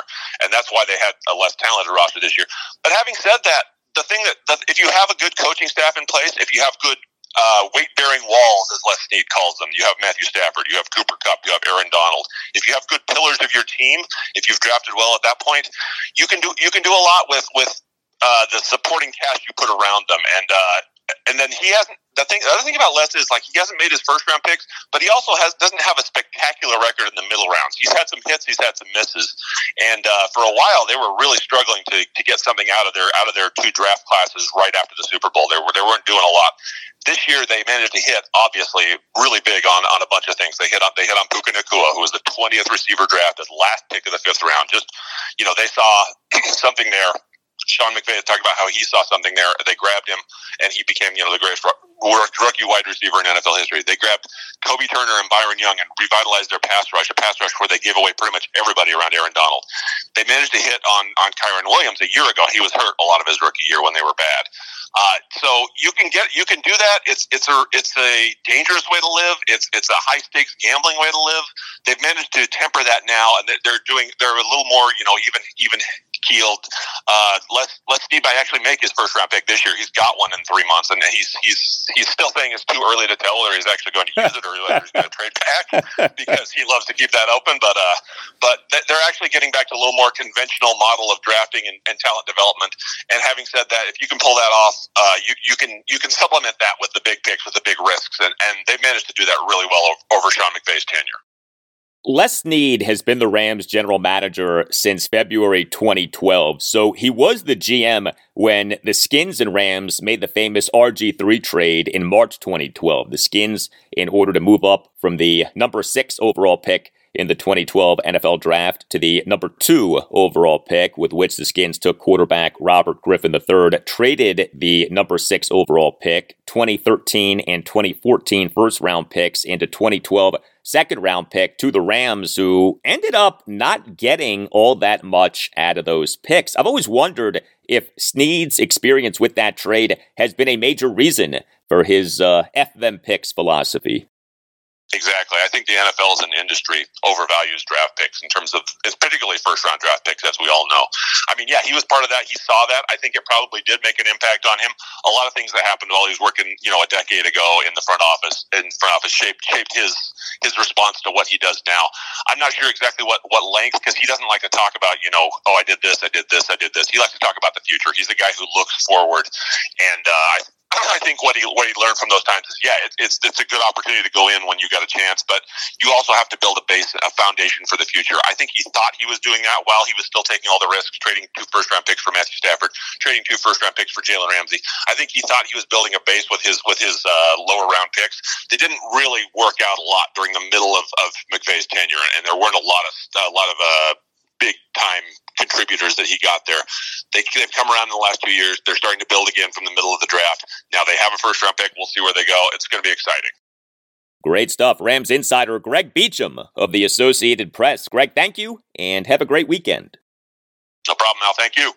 and that's why they had a less talented roster this year. But having said that, the thing that, that if you have a good coaching staff in place, if you have good uh, weight bearing walls, as Les Snead calls them. You have Matthew Stafford, you have Cooper Kupp, you have Aaron Donald. If you have good pillars of your team, if you've drafted well at that point, you can do you can do a lot with with uh, the supporting cast you put around them. And uh, and then he hasn't. The thing, the other thing about Les is like he hasn't made his first round picks, but he also has doesn't have a spectacular record in the middle rounds. He's had some hits, he's had some misses, and uh, for a while they were really struggling to, to get something out of their out of their two draft classes right after the Super Bowl. They were they weren't doing a lot. This year they managed to hit obviously really big on, on a bunch of things. They hit on they hit on Puka Nacua, who was the twentieth receiver drafted, last pick of the fifth round. Just you know they saw something there Sean McVay talked about how he saw something there. They grabbed him, and he became, you know, the greatest rookie wide receiver in NFL history. They grabbed Kobie Turner and Byron Young and revitalized their pass rush, a pass rush where they gave away pretty much everybody around Aaron Donald. They managed to hit on on Kyren Williams a year ago. He was hurt a lot of his rookie year when they were bad. Uh, so you can get you can do that. It's it's a it's a dangerous way to live. It's it's a high stakes gambling way to live. They've managed to temper that now, and they're doing they're a little more you know even even keeled. Uh, let's let's Steve actually make his first round pick this year. He's got one in three months, and he's he's he's still saying it's too early to tell whether he's actually going to use it or whether he's going to trade back because he loves to keep that open. But uh, but they're actually getting back to a little more conventional model of drafting and, and talent development. And having said that, if you can pull that off, uh, you you can you can supplement that with the big picks with the big risks, and and they've managed to do that really well over, over Sean McVay's tenure. Les Snead has been the Rams general manager since February 2012. So he was the GM when the Skins and Rams made the famous RG3 trade in March 2012. The Skins, in order to move up from the number six overall pick in the 2012 NFL draft to the number two overall pick, with which the Skins took quarterback Robert Griffin III, traded the number six overall pick, 2013 and 2014 first round picks into 2012 second round pick to the Rams, who ended up not getting all that much out of those picks. I've always wondered if Snead's experience with that trade has been a major reason for his uh, F them picks philosophy. Exactly. I think the NFL as an industry overvalues draft picks in terms of, particularly first round draft picks, as we all know. I mean, yeah, he was part of that. He saw that. I think it probably did make an impact on him. A lot of things that happened while he was working, you know, a decade ago in the front office, in front office, shaped shaped his his response to what he does now. I'm not sure exactly what what length because he doesn't like to talk about, you know, oh, I did this, I did this, I did this. He likes to talk about the future. He's the guy who looks forward, and uh, I I think what he what he learned from those times is yeah, it, it's it's a good opportunity to go in when you got a chance, but you also have to build a base, a foundation for the future. I think he thought he was doing that while he was still taking all the risks, trading two first round picks for Matthew Stafford, trading two first round picks for Jalen Ramsey. I think he thought he was building a base with his with his uh, lower round picks. They didn't really work out a lot during the middle of, of McVay's tenure, and there weren't a lot of a lot of uh, big time contributors that he got there. They, they've come around in the last two years. They're starting to build again from the middle of the draft. Now they have a first round pick. We'll see where they go. It's going to be exciting. Great stuff. Rams insider Greg Beacham of the Associated Press. Greg, thank you and have a great weekend. No problem, Al. Thank you.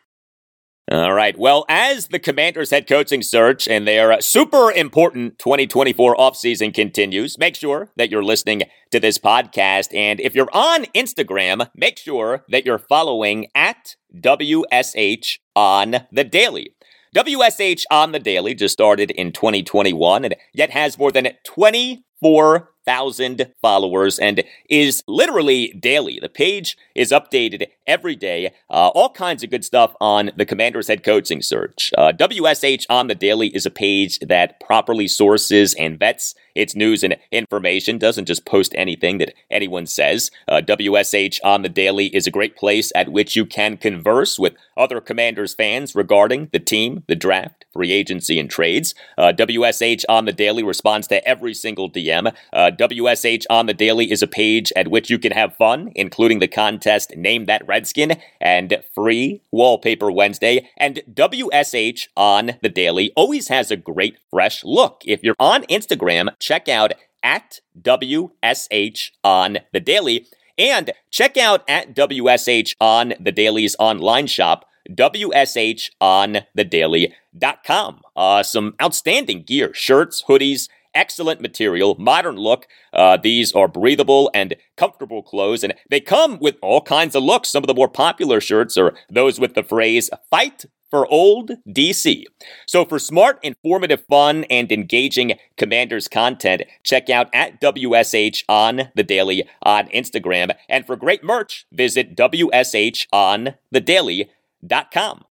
All right. Well, as the Commanders' head coaching search and their uh, super important 2024 offseason continues, make sure that you're listening to this podcast. And if you're on Instagram, make sure that you're following at WSH on the daily. WSH on the daily just started in 2021 and yet has more than 24 thousand followers and is literally daily. The page is updated every day. Uh, all kinds of good stuff on the Commander's head coaching search. Uh, WSH on the daily is a page that properly sources and vets its news and information. Doesn't just post anything that anyone says. Uh, WSH on the daily is a great place at which you can converse with other Commanders fans regarding the team, the draft, free agency, and trades. Uh, WSH on the daily responds to every single DM. Uh, WSH on the Daily is a page at which you can have fun, including the contest Name That Redskin and free Wallpaper Wednesday. And WSH on the Daily always has a great fresh look. If you're on Instagram, check out at WSH on the Daily and check out at WSH on the Daily's online shop WSHonthedaily.com. Uh, some outstanding gear, shirts, hoodies, excellent material, modern look. Uh, these are breathable and comfortable clothes, and they come with all kinds of looks. Some of the more popular shirts are those with the phrase "Fight for Old DC. So for smart, informative, fun, and engaging Commanders content, check out at WSH on the Daily on Instagram. And for great merch, visit WSH on the WSHonthedaily.com.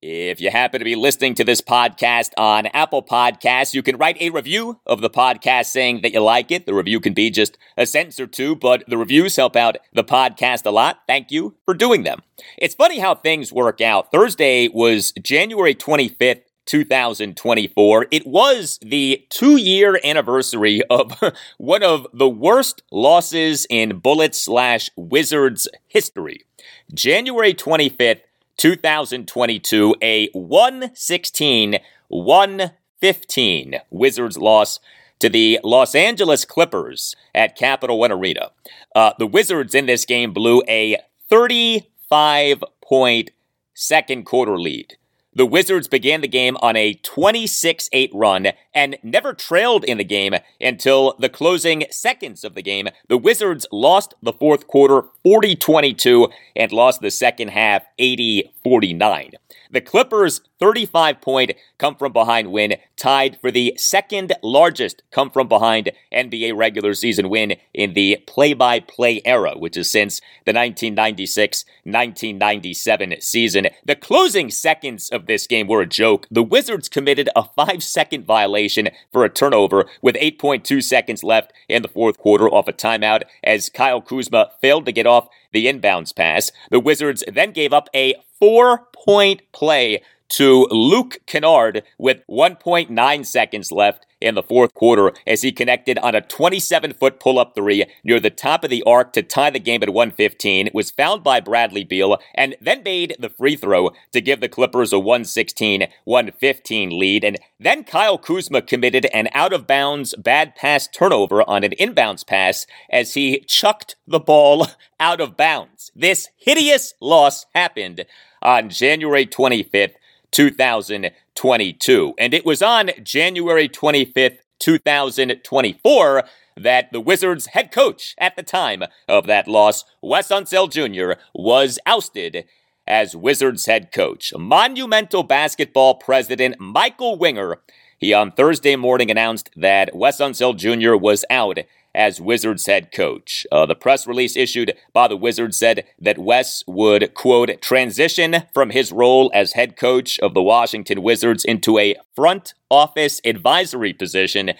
If you happen to be listening to this podcast on Apple Podcasts, you can write a review of the podcast saying that you like it. The review can be just a sentence or two, but the reviews help out the podcast a lot. Thank you for doing them. It's funny how things work out. Thursday was January 25th, 2024. It was the two year anniversary of one of the worst losses in Bullets slash Wizards history. January 25th, 2022, a 116 115 Wizards loss to the Los Angeles Clippers at Capital One Arena. Uh, the Wizards in this game blew a 35 point second quarter lead. The Wizards began the game on a 26 8 run and never trailed in the game until the closing seconds of the game. The Wizards lost the fourth quarter 40 22 and lost the second half 80 49. The Clippers' 35 point come from behind win tied for the second largest come from behind NBA regular season win in the play by play era, which is since the 1996 1997 season. The closing seconds of this game were a joke. The Wizards committed a five second violation for a turnover with 8.2 seconds left in the fourth quarter off a timeout as Kyle Kuzma failed to get off the inbounds pass. The Wizards then gave up a four point play to Luke Kennard with 1.9 seconds left in the fourth quarter as he connected on a 27 foot pull up three near the top of the arc to tie the game at 115, was fouled by Bradley Beal, and then made the free throw to give the Clippers a 116 115 lead. And then Kyle Kuzma committed an out of bounds bad pass turnover on an inbounds pass as he chucked the ball out of bounds. This hideous loss happened on January 25th. 2022. And it was on January 25th, 2024 that the Wizards head coach at the time of that loss, Wes Unseld Jr., was ousted as Wizards head coach. Monumental basketball president Michael Winger, he on Thursday morning announced that Wes Unseld Jr. was out as Wizards head coach. Uh, the press release issued by the Wizards said that Wes would, quote, transition from his role as head coach of the Washington Wizards into a front office advisory position,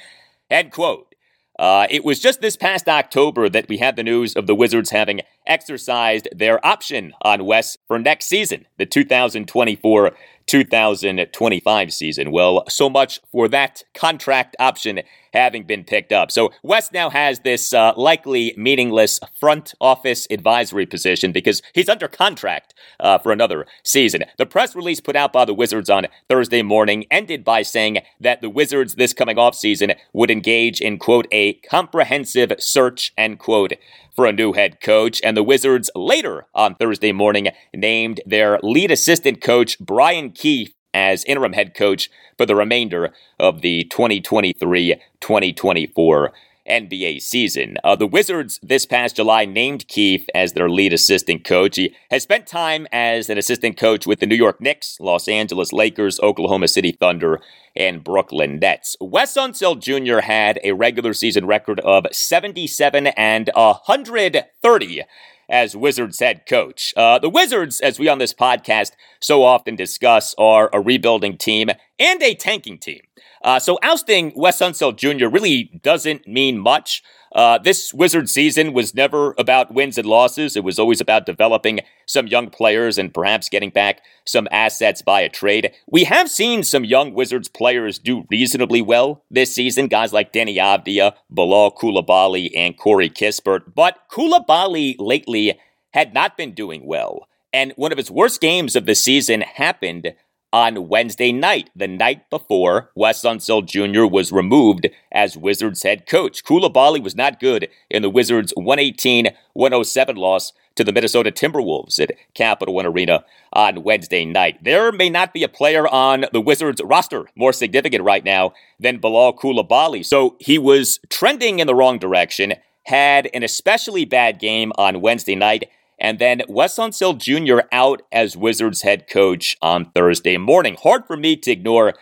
end quote. Uh, it was just this past October that we had the news of the Wizards having exercised their option on Wes for next season, the 2024 2025 season. Well, so much for that contract option having been picked up. So Wes now has this uh, likely meaningless front office advisory position because he's under contract uh, for another season. The press release put out by the Wizards on Thursday morning ended by saying that the Wizards this coming off season would engage in quote a comprehensive search end quote for a new head coach. And the Wizards later on Thursday morning named their lead assistant coach Brian Keefe as interim head coach for the remainder of the 2023 2024 NBA season. Uh, the Wizards this past July named Keefe as their lead assistant coach. He has spent time as an assistant coach with the New York Knicks, Los Angeles Lakers, Oklahoma City Thunder, and Brooklyn Nets. Wes Unseld Jr. had a regular season record of 77 and 130 as Wizards head coach. Uh, the Wizards, as we on this podcast so often discuss, are a rebuilding team and a tanking team. Uh, so ousting Wes Unseld Jr. really doesn't mean much. Uh, this Wizard season was never about wins and losses. It was always about developing some young players and perhaps getting back some assets by a trade. We have seen some young Wizards players do reasonably well this season, guys like Deni Avdija, Bilal Coulibaly, and Corey Kispert. But Coulibaly lately had not been doing well. And one of his worst games of the season happened on Wednesday night, the night before Wes Unseld Jr. was removed as Wizards head coach. Coulibaly was not good in the Wizards' 118 107 loss to the Minnesota Timberwolves at Capital One Arena on Wednesday night. There may not be a player on the Wizards roster more significant right now than Bilal Coulibaly. So he was trending in the wrong direction, had an especially bad game on Wednesday night, and then Wes Unseld Jr. out as Wizards head coach on Thursday morning. Hard for me to ignore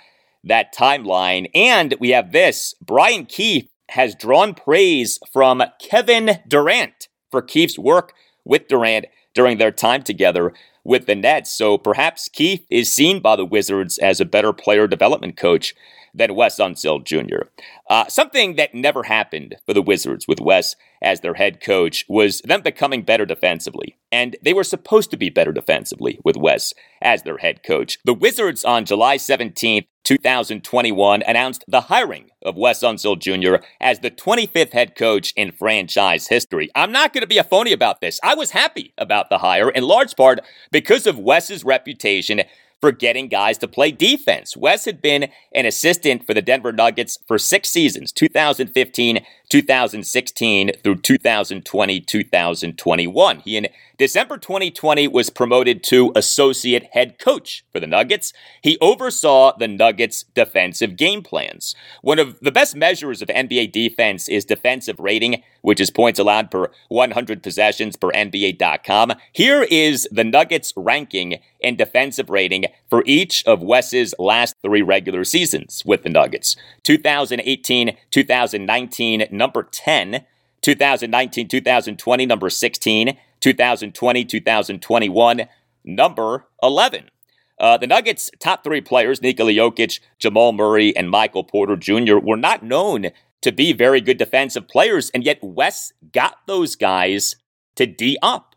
that timeline. And we have this Brian Keefe has drawn praise from Kevin Durant for Keefe's work with Durant during their time together with the Nets. So perhaps Keefe is seen by the Wizards as a better player development coach than Wes Unseld Jr. Uh, something that never happened for the Wizards with Wes as their head coach was them becoming better defensively. And they were supposed to be better defensively with Wes as their head coach. The Wizards on July 17th, 2021 announced the hiring of Wes Unseld Jr. as the 25th head coach in franchise history. I'm not going to be a phony about this. I was happy about the hire in large part because of Wes's reputation for getting guys to play defense. Wes had been an assistant for the Denver Nuggets for six seasons, 2015 2016 through 2020 2021. He in December 2020 was promoted to associate head coach for the Nuggets. He oversaw the Nuggets' defensive game plans. One of the best measures of NBA defense is defensive rating, which is points allowed per 100 possessions per NBA.com. Here is the Nuggets' ranking in defensive rating for each of Wes's last three regular seasons with the Nuggets 2018, 2019, number 10. 2019 2020, number 16, 2020 2021, number 11. Uh, the Nuggets' top three players, Nikola Jokic, Jamal Murray, and Michael Porter Jr., were not known to be very good defensive players, and yet Wes got those guys to D up.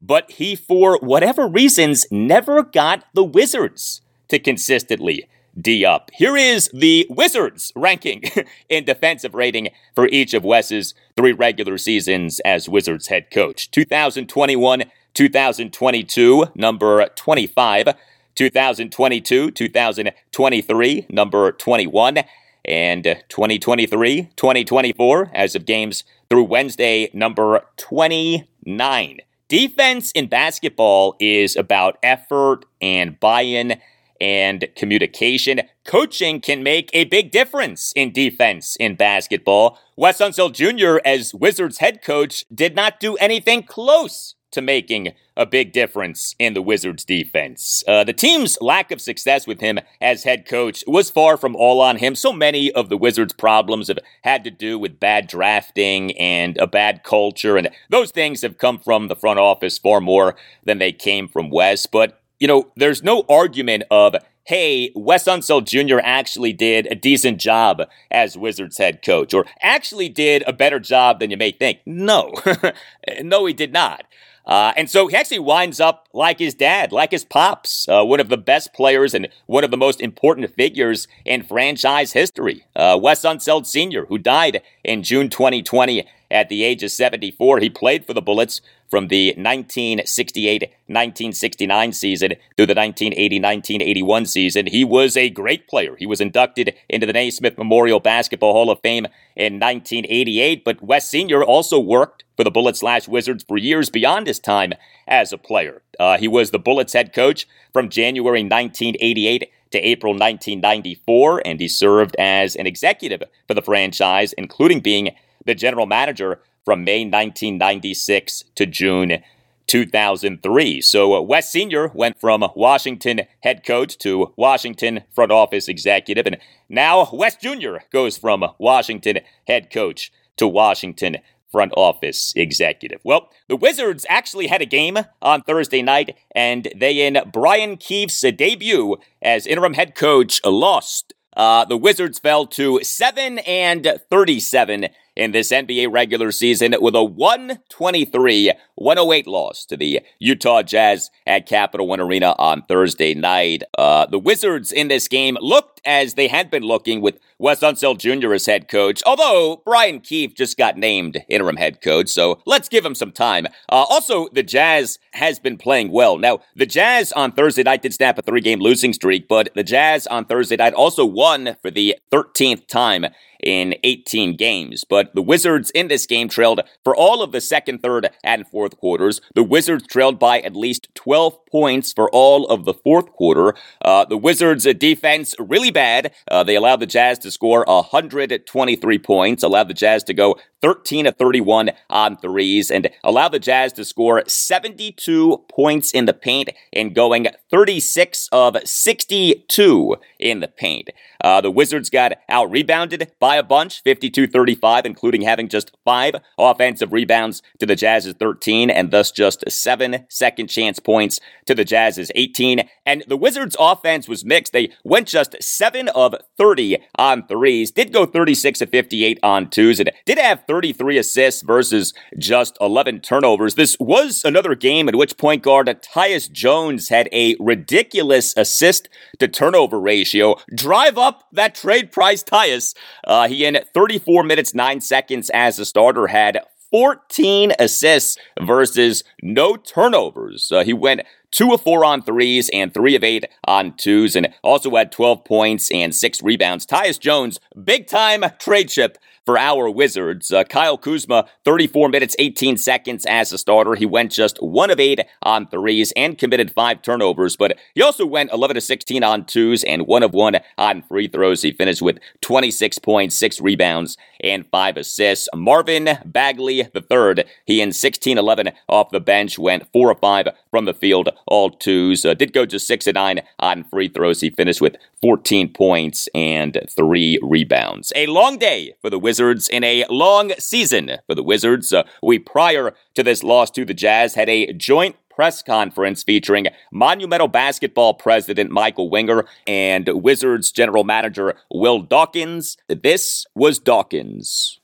But he, for whatever reasons, never got the Wizards to consistently D up. Here is the Wizards ranking in defensive rating for each of Wes's three regular seasons as Wizards head coach 2021, 2022, number 25, 2022, 2023, number 21, and 2023, 2024, as of games through Wednesday, number 29. Defense in basketball is about effort and buy in and communication. Coaching can make a big difference in defense in basketball. Wes Unseld Jr., as Wizards head coach, did not do anything close to making a big difference in the Wizards defense. Uh, the team's lack of success with him as head coach was far from all on him. So many of the Wizards' problems have had to do with bad drafting and a bad culture, and those things have come from the front office far more than they came from Wes. But you know, there's no argument of, hey, Wes Unseld Jr. actually did a decent job as Wizards head coach, or actually did a better job than you may think. No, no, he did not. Uh, and so he actually winds up like his dad, like his pops, uh, one of the best players and one of the most important figures in franchise history. Uh, Wes Unseld Sr., who died in June 2020 at the age of 74. He played for the Bullets from the 1968 1969 season through the 1980 1981 season. He was a great player. He was inducted into the Naismith Memorial Basketball Hall of Fame in 1988, but Wes Sr. also worked for the Bullets slash Wizards for years beyond his time as a player. Uh, he was the Bullets head coach from January 1988 to April 1994, and he served as an executive for the franchise, including being the general manager from May 1996 to June 2003. So uh, Wes Sr. went from Washington head coach to Washington front office executive, and now Wes Jr. goes from Washington head coach to Washington front office executive. Well, the Wizards actually had a game on Thursday night, and they, in Brian Keefe's debut as interim head coach, lost. Uh, the Wizards fell to 7 and 37 in this NBA regular season with a 123 108 loss to the Utah Jazz at Capital One Arena on Thursday night. Uh, the Wizards in this game looked as they had been looking with Wes Unseld Jr. as head coach, although Brian Keefe just got named interim head coach, so let's give him some time. Uh, also, the Jazz has been playing well. Now, the Jazz on Thursday night did snap a three game losing streak, but the Jazz on Thursday night also won for the 13th time in 18 games. But the Wizards in this game trailed for all of the second, third, and fourth quarters. The Wizards trailed by at least 12 points for all of the fourth quarter. Uh, the Wizards' defense really bad. Uh, they allowed the Jazz to score 123 points, allowed the Jazz to go 13 of 31 on threes, and allowed the Jazz to score 72 points in the paint and going 36 of 62 in the paint. Uh, the Wizards got out rebounded by a bunch, 52 35, including having just five offensive rebounds to the Jazz's 13, and thus just seven second chance points to the Jazz's 18. And the Wizards' offense was mixed. They went just 7 of 30 on threes, did go 36 of 58 on twos, and did have 33 assists versus just 11 turnovers. This was another game in which point guard Tyus Jones had a ridiculous assist to turnover ratio. Drive up that trade price Tyus. Uh, he in 34 minutes 9 seconds as a starter had 14 assists versus no turnovers. Uh, he went two of four on threes and three of eight on twos, and also had 12 points and six rebounds. Tyus Jones, big time trade chip for our Wizards. Uh, Kyle Kuzma, 34 minutes, 18 seconds as a starter. He went just one of eight on threes and committed five turnovers, but he also went 11 to 16 on twos and one of one on free throws. He finished with 26 points, six rebounds, and five assists. Marvin Bagley III, he in 16 11 off the bench went four of five from the field, all twos. Uh, did go just six and nine on free throws. He finished with 14 points and three rebounds. A long day for the Wizards in a long season for the Wizards. Uh, we, prior to this loss to the Jazz, had a joint press conference featuring Monumental Basketball president Michael Winger and Wizards general manager Will Dawkins. This was Dawkins.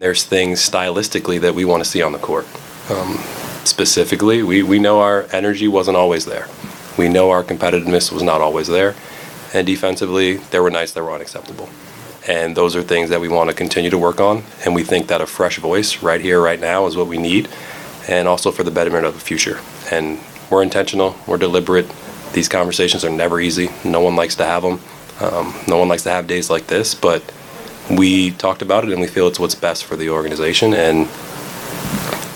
There's things stylistically that we want to see on the court. Um, specifically, we, we know our energy wasn't always there. We know our competitiveness was not always there. And defensively, there were nights that were unacceptable. And those are things that we want to continue to work on. And we think that a fresh voice right here, right now, is what we need. And also for the betterment of the future. And we're intentional, we're deliberate. These conversations are never easy. No one likes to have them. Um, no one likes to have days like this. But we talked about it and we feel it's what's best for the organization. And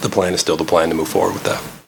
the plan is still the plan to move forward with that.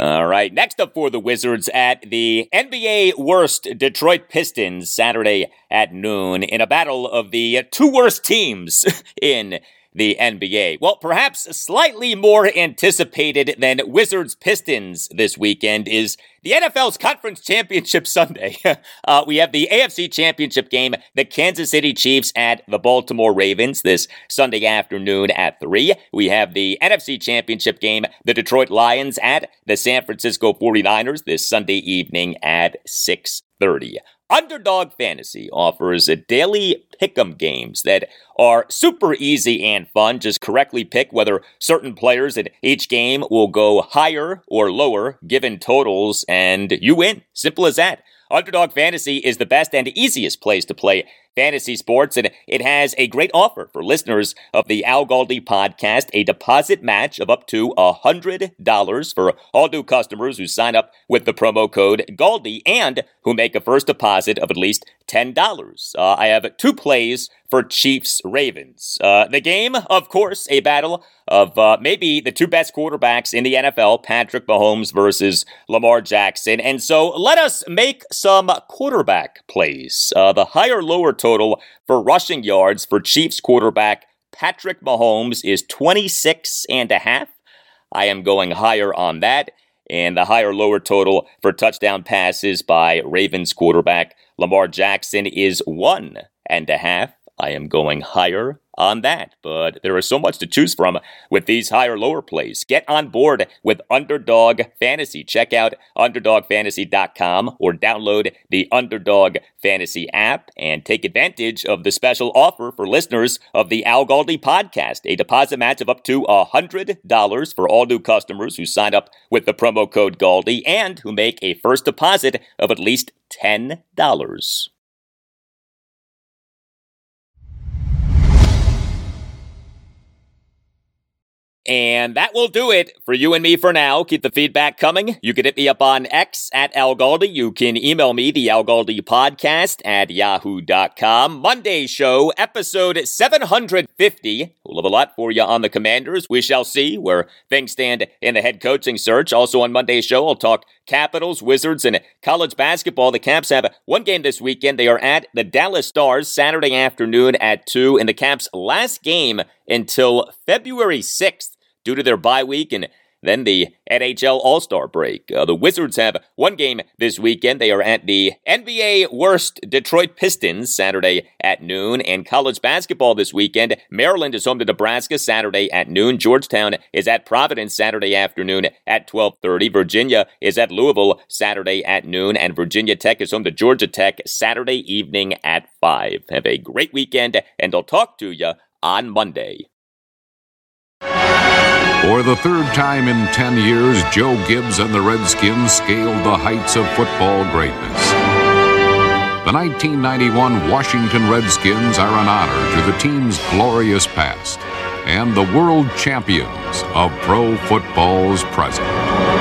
All right, next up for the Wizards at the NBA worst Detroit Pistons Saturday at noon in a battle of the two worst teams in the NBA. Well, perhaps slightly more anticipated than Wizards Pistons this weekend is the NFL's Conference Championship Sunday. uh, we have the AFC Championship game, the Kansas City Chiefs at the Baltimore Ravens this Sunday afternoon at 3. We have the NFC Championship game, the Detroit Lions at the San Francisco 49ers this Sunday evening at 6:30. Underdog Fantasy offers daily pick'em games that are super easy and fun. Just correctly pick whether certain players in each game will go higher or lower given totals, and you win. Simple as that. Underdog Fantasy is the best and easiest place to play fantasy sports, and it has a great offer for listeners of the Al Galdi podcast a deposit match of up to $100 for all new customers who sign up with the promo code GALDI and who make a first deposit of at least $10. Uh, I have two plays for Chiefs Ravens. Uh, the game, of course, a battle of uh, maybe the two best quarterbacks in the NFL, Patrick Mahomes versus Lamar Jackson. And so let us make some quarterback plays. Uh, the higher lower total for rushing yards for Chiefs quarterback Patrick Mahomes is 26 and a half. I am going higher on that. And the higher lower total for touchdown passes by Ravens quarterback Lamar Jackson is one and a half. I am going higher on that. But there is so much to choose from with these higher lower plays. Get on board with Underdog Fantasy. Check out UnderdogFantasy.com or download the Underdog Fantasy app and take advantage of the special offer for listeners of the Al Galdi podcast. A deposit match of up to $100 for all new customers who sign up with the promo code Galdi and who make a first deposit of at least $10. And that will do it for you and me for now. Keep the feedback coming. You can hit me up on X at Al Galdi. You can email me, the Al Galdi podcast at yahoo.com. Monday show, episode 750. We'll have a lot for you on the commanders. We shall see where things stand in the head coaching search. Also on Monday's show, I'll talk Capitals, Wizards, and college basketball. The Caps have one game this weekend. They are at the Dallas Stars Saturday afternoon at 2 in the Caps' last game until February 6th due to their bye week and then the NHL All Star break. Uh, the Wizards have one game this weekend. They are at the NBA worst Detroit Pistons Saturday at noon. And college basketball this weekend. Maryland is home to Nebraska Saturday at noon. Georgetown is at Providence Saturday afternoon at 12:30. Virginia is at Louisville Saturday at noon. And Virginia Tech is home to Georgia Tech Saturday evening at 5. Have a great weekend, and I'll talk to you on Monday. For the third time in 10 years, Joe Gibbs and the Redskins scaled the heights of football greatness. The 1991 Washington Redskins are an honor to the team's glorious past and the world champions of pro football's present.